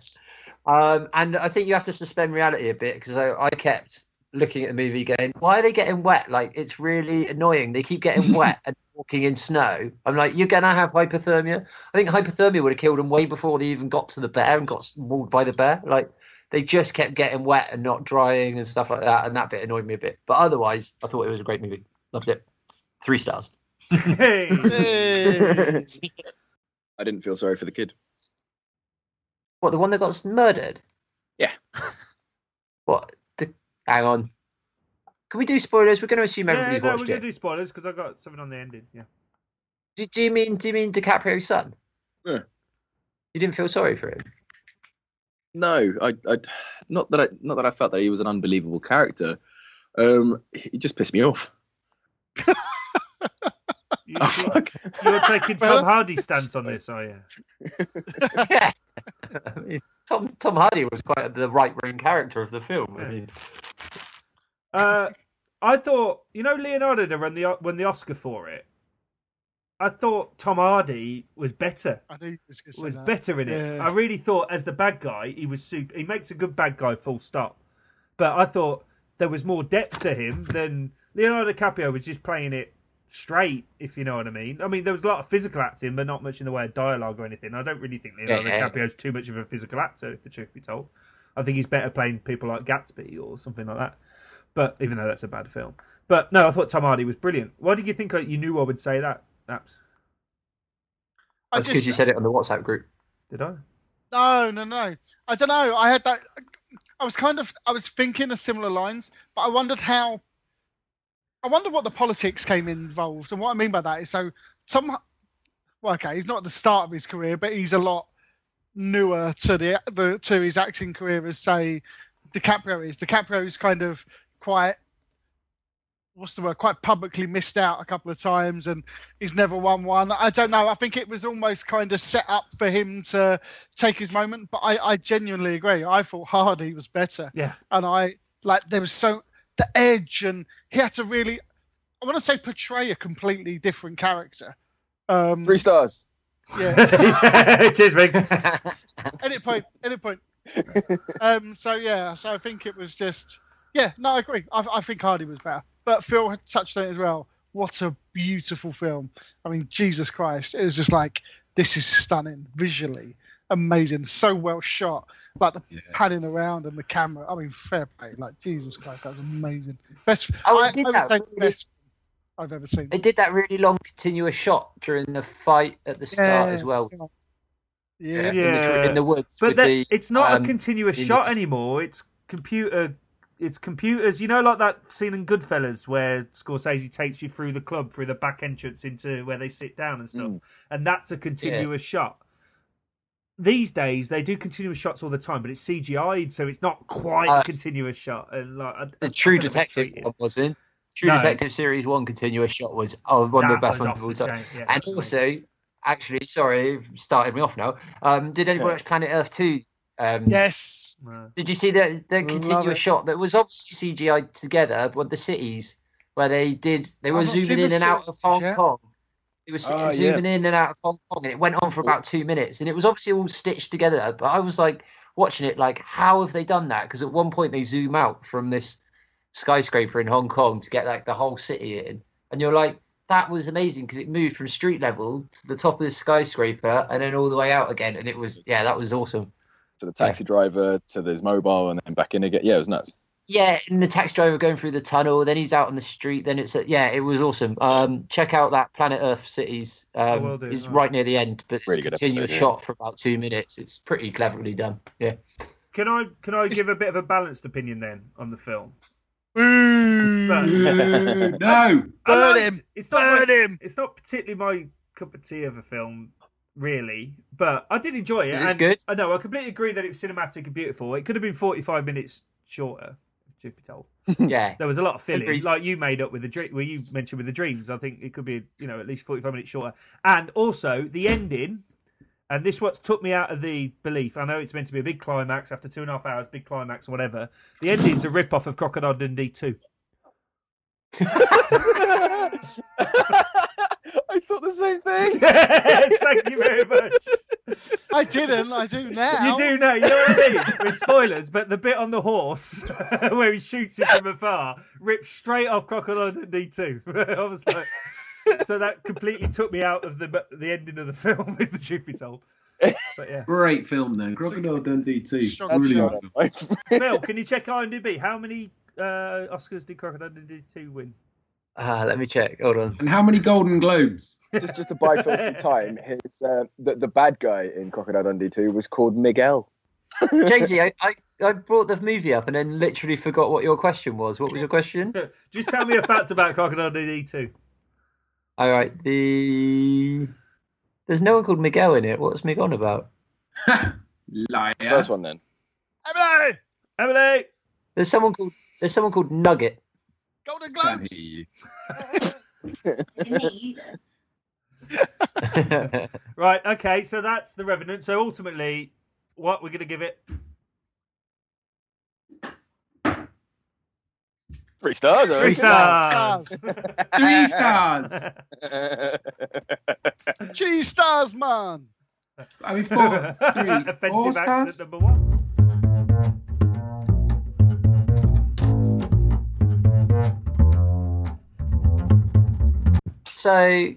um, and I think you have to suspend reality a bit because I, I kept looking at the movie going, why are they getting wet? Like it's really annoying. They keep getting wet (laughs) and walking in snow. I'm like, you're gonna have hypothermia. I think hypothermia would have killed them way before they even got to the bear and got mauled by the bear. Like they just kept getting wet and not drying and stuff like that, and that bit annoyed me a bit. But otherwise, I thought it was a great movie. Loved it. Three stars. Hey. Hey. (laughs) I didn't feel sorry for the kid. What the one that got murdered? Yeah. what? The, hang on. Can we do spoilers? We're going to assume yeah, everybody's no, we're watched gonna it. do spoilers because I got something on the ending. Yeah. Do, do you mean do you mean DiCaprio's son? Yeah. You didn't feel sorry for him. No, I, I, not that I, not that I felt that he was an unbelievable character. Um, he just pissed me off. You, (laughs) Oh, you- fuck. you're taking Tom Hardy stance on (laughs) this, are you? (laughs) yeah. I mean, Tom Tom Hardy was quite the right wing character of the film. I mean, Uh, I thought, you know, Leonardo da won the won the Oscar for it. I thought Tom Hardy was better. I knew you was going to say Was that. better in it. I really thought, as the bad guy, he was super. He makes a good bad guy, full stop. But I thought there was more depth to him than Leonardo DiCaprio was just playing it straight, if you know what I mean. I mean, there was a lot of physical acting, but not much in the way of dialogue or anything. I don't really think Leonardo Yeah. DiCaprio's too much of a physical actor, if the truth be told. I think he's better playing people like Gatsby or something like that. But even though that's a bad film, but no, I thought Tom Hardy was brilliant. Why did you think I- you knew I would say that? Apps? I that's because you said it on the WhatsApp group. Did I? No, no, no. I don't know. I had that. I was kind of. I was thinking of similar lines, but I wondered how. I wonder what the politics came involved, and what I mean by that is so some. Well, okay, he's not at the start of his career, but he's a lot newer to the, the to his acting career as say DiCaprio is. DiCaprio's kind of quite. What's the word? Quite publicly missed out a couple of times, and he's never won one. I don't know. I think it was almost kind of set up for him to take his moment. But I, I genuinely agree. I thought Hardy was better, Yeah. and I like there was so the edge, and he had to really, I want to say, portray a completely different character. Um, Three stars. yeah. (laughs) (laughs) Cheers, Rick. (laughs) edit point. Edit point. um. So yeah. So I think it was just. Yeah. No, I agree. I, I think Hardy was better, but Phil had touched on it as well. What a beautiful film! I mean, Jesus Christ! It was just like this is stunning visually, amazing, so well shot. Like the Yeah. panning around and the camera. I mean, fair play. Like Jesus Christ, that was amazing. Best. Oh, I, it did I would that say really- best I've ever seen. They did that really long continuous shot during the fight at the start as well. Yeah. In, the, Yeah. in the woods. But with that, the, it's not um, a continuous in the- shot anymore. It's computer. It's computers. You know, like that scene in Goodfellas where Scorsese takes you through the club through the back entrance into where they sit down and stuff, Mm. and that's a continuous shot. These days they do continuous shots all the time, but it's CGI'd, so it's not quite Uh, a continuous shot. And like I- the I True don't know if it's Detective treated. one wasn't. True No. Detective Series 1 continuous shot was oh, one of the best ones of all time. yeah, and absolutely. also, actually, sorry, started me off now. Um, did anyone Yeah. watch Planet Earth 2? Um, Yes. Did you see the the continuous shot that was obviously CGI together with the cities where they did they were I've not seen zooming in and out of Hong yet. Kong. It was Ah, zooming in and out of Hong Kong, and it went on for about two minutes, and it was obviously all stitched together. But I was like watching it, like, how have they done that? Because at one point they zoom out from this skyscraper in Hong Kong to get like the whole city in, and you're like, that was amazing because it moved from street level to the top of the skyscraper and then all the way out again, and it was yeah, that was awesome. To the taxi driver, to his mobile, and then back in again. Yeah, it was nuts. Yeah, and the taxi driver going through the tunnel, then he's out on the street, then it's yeah, it was awesome. Um, check out that Planet Earth Cities. Um, will do, it's all right near the end, but it's Really a continuous episode, yeah. shot for about two minutes. It's pretty cleverly done. Yeah. Can I can I give a bit of a balanced opinion then on the film? Boo! (laughs) no. I Burn liked- him! It's not Burn my, him! It's not particularly my cup of tea of a film, really, but I did enjoy it. Is it and good? I know I completely agree that it was cinematic and beautiful. It could have been forty-five minutes shorter. Truth be told, Yeah. there was a lot of filling, Agreed. like you made up with the dream. Well, you mentioned with the dreams. I think it could be, you know, at least forty-five minutes shorter. And also the ending, and this what took me out of the belief. I know it's meant to be a big climax after two and a half hours, big climax or whatever. The ending's a rip-off of Crocodile Dundee two. (laughs) (laughs) (laughs) I thought the same thing. Thank you very much. I didn't. I do now. You do know, you know what I mean? With spoilers, but the bit on the horse (laughs) where he shoots it from afar rips straight off Crocodile Dundee 2. (laughs) I was like, so that completely took me out of the the ending of the film, (laughs) if the truth be told. But yeah. Great film, though. Crocodile Dundee 2. Strong Really shot. good film. Phil, can you check IMDb? How many uh, Oscars did Crocodile Dundee 2 win? Uh, let me check. Hold on. And how many Golden Globes? just, just to buy Phil some time, his uh, the, the bad guy in Crocodile Dundee 2 was called Miguel. Jay-Z, I, I, I brought the movie up and then literally forgot what your question was. What was your question? (laughs) Just tell me a fact about Crocodile Dundee 2. All right. The there's no one called Miguel in it. What's Miguel on about? (laughs) Liar. First one then. Emily! Emily! There's someone called there's someone called Nugget. Golden Can't hear you. Didn't me either. Right, okay, so that's The Revenant. So ultimately, What we're gonna give it? Three stars. I Three reckon. stars. Three stars. (laughs) Cheese (laughs) stars, man. I mean, four, three, (laughs) four Offensive accent stars. number one. So,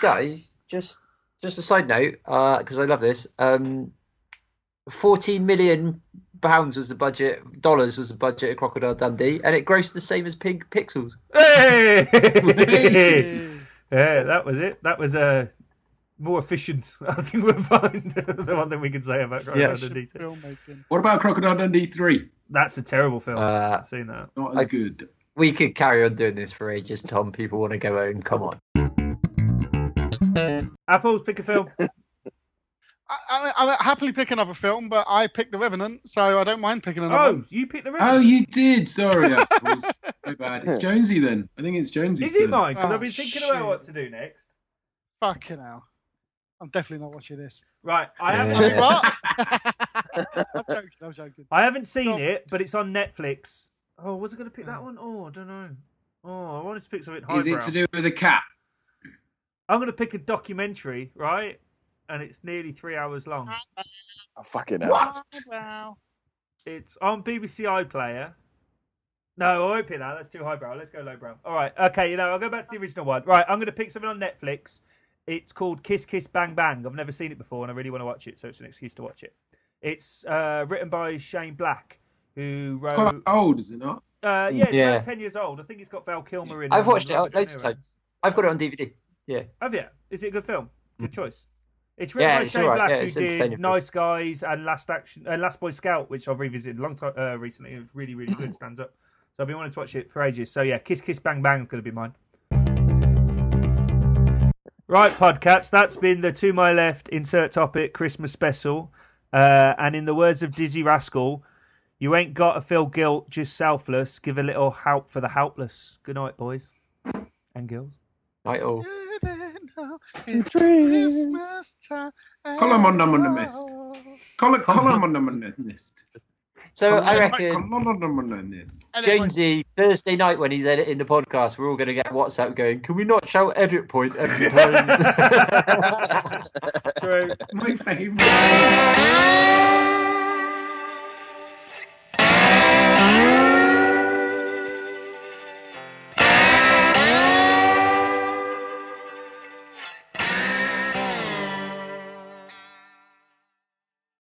guys, just just a side note, because I love this. Um, Fourteen million pounds was the budget, dollars was the budget of Crocodile Dundee, and it grossed the same as Pink Pixels. Hey! (laughs) yeah, that was it. That was uh, more efficient. (laughs) I think we'll find (laughs) the one thing we can say about Crocodile Yeah. Dundee. too. Filmmaking. What about Crocodile Dundee three? That's a terrible film. Uh, I've seen that. Not as I- good. We could carry on doing this for ages, Tom. People want to go home. Come on. Apples, pick a film. (laughs) I, I, I happily pick another film, but I picked The Revenant, so I don't mind picking another Oh, one. you picked the oh, Revenant. Oh, you did. Sorry, (laughs) Apples. My bad. It's Jonesy then. I think it's Jonesy's Is it turn. mine? Because Oh, I've been thinking about what to do next. Fucking hell. I'm definitely not watching this. Right, I haven't. I (laughs) mean, what? I'm joking. I'm joking. I haven't seen Go it, but it's on Netflix. Oh, was I going to pick that one? Oh, I don't know. Oh, I wanted to pick something highbrow. Is it to do with a cat? I'm going to pick a documentary, right? And it's nearly three hours long. Oh, fucking hell. What? Wow. It's on BBC iPlayer. No, I won't pick that. That's too highbrow. Let's go lowbrow. All right. Okay, you know, I'll go back to the original one. Right, I'm going to pick something on Netflix. It's called Kiss Kiss Bang Bang. I've never seen it before, and I really want to watch it, so it's an excuse to watch it. It's uh, written by Shane Black, who It's quite old, is it not? Uh, yeah, it's Yeah. about ten years old. I think it's got Val Kilmer in. It. I've watched it loads of times. I've got it on DVD. Yeah. Have you? Is it a good film? Good choice. It's written Mm. Yeah, by it's Shane alright. Black, Yeah, who did. Nice Guys and Last Action, uh, Last Boy Scout, which I've revisited a long time uh, recently. It really, really good. (coughs) Stands up. So I've been wanting to watch it for ages. So yeah, Kiss Kiss Bang Bang is going to be mine. Right, podcats. That's been the to my left insert topic Christmas special. Uh, and in the words of Dizzee Rascal, you ain't got to feel guilt, just selfless. Give a little help for the helpless. Good night, boys and girls. Right, all. It's Christmas time. Call 'em on them on the mist. Call it, call him on them on the list. So Call I reckon Call him on the list. Jonesy Thursday night when he's editing the podcast, we're all going to get WhatsApp going. Can we not shout edit point every (laughs) time? True. My favourite. (laughs)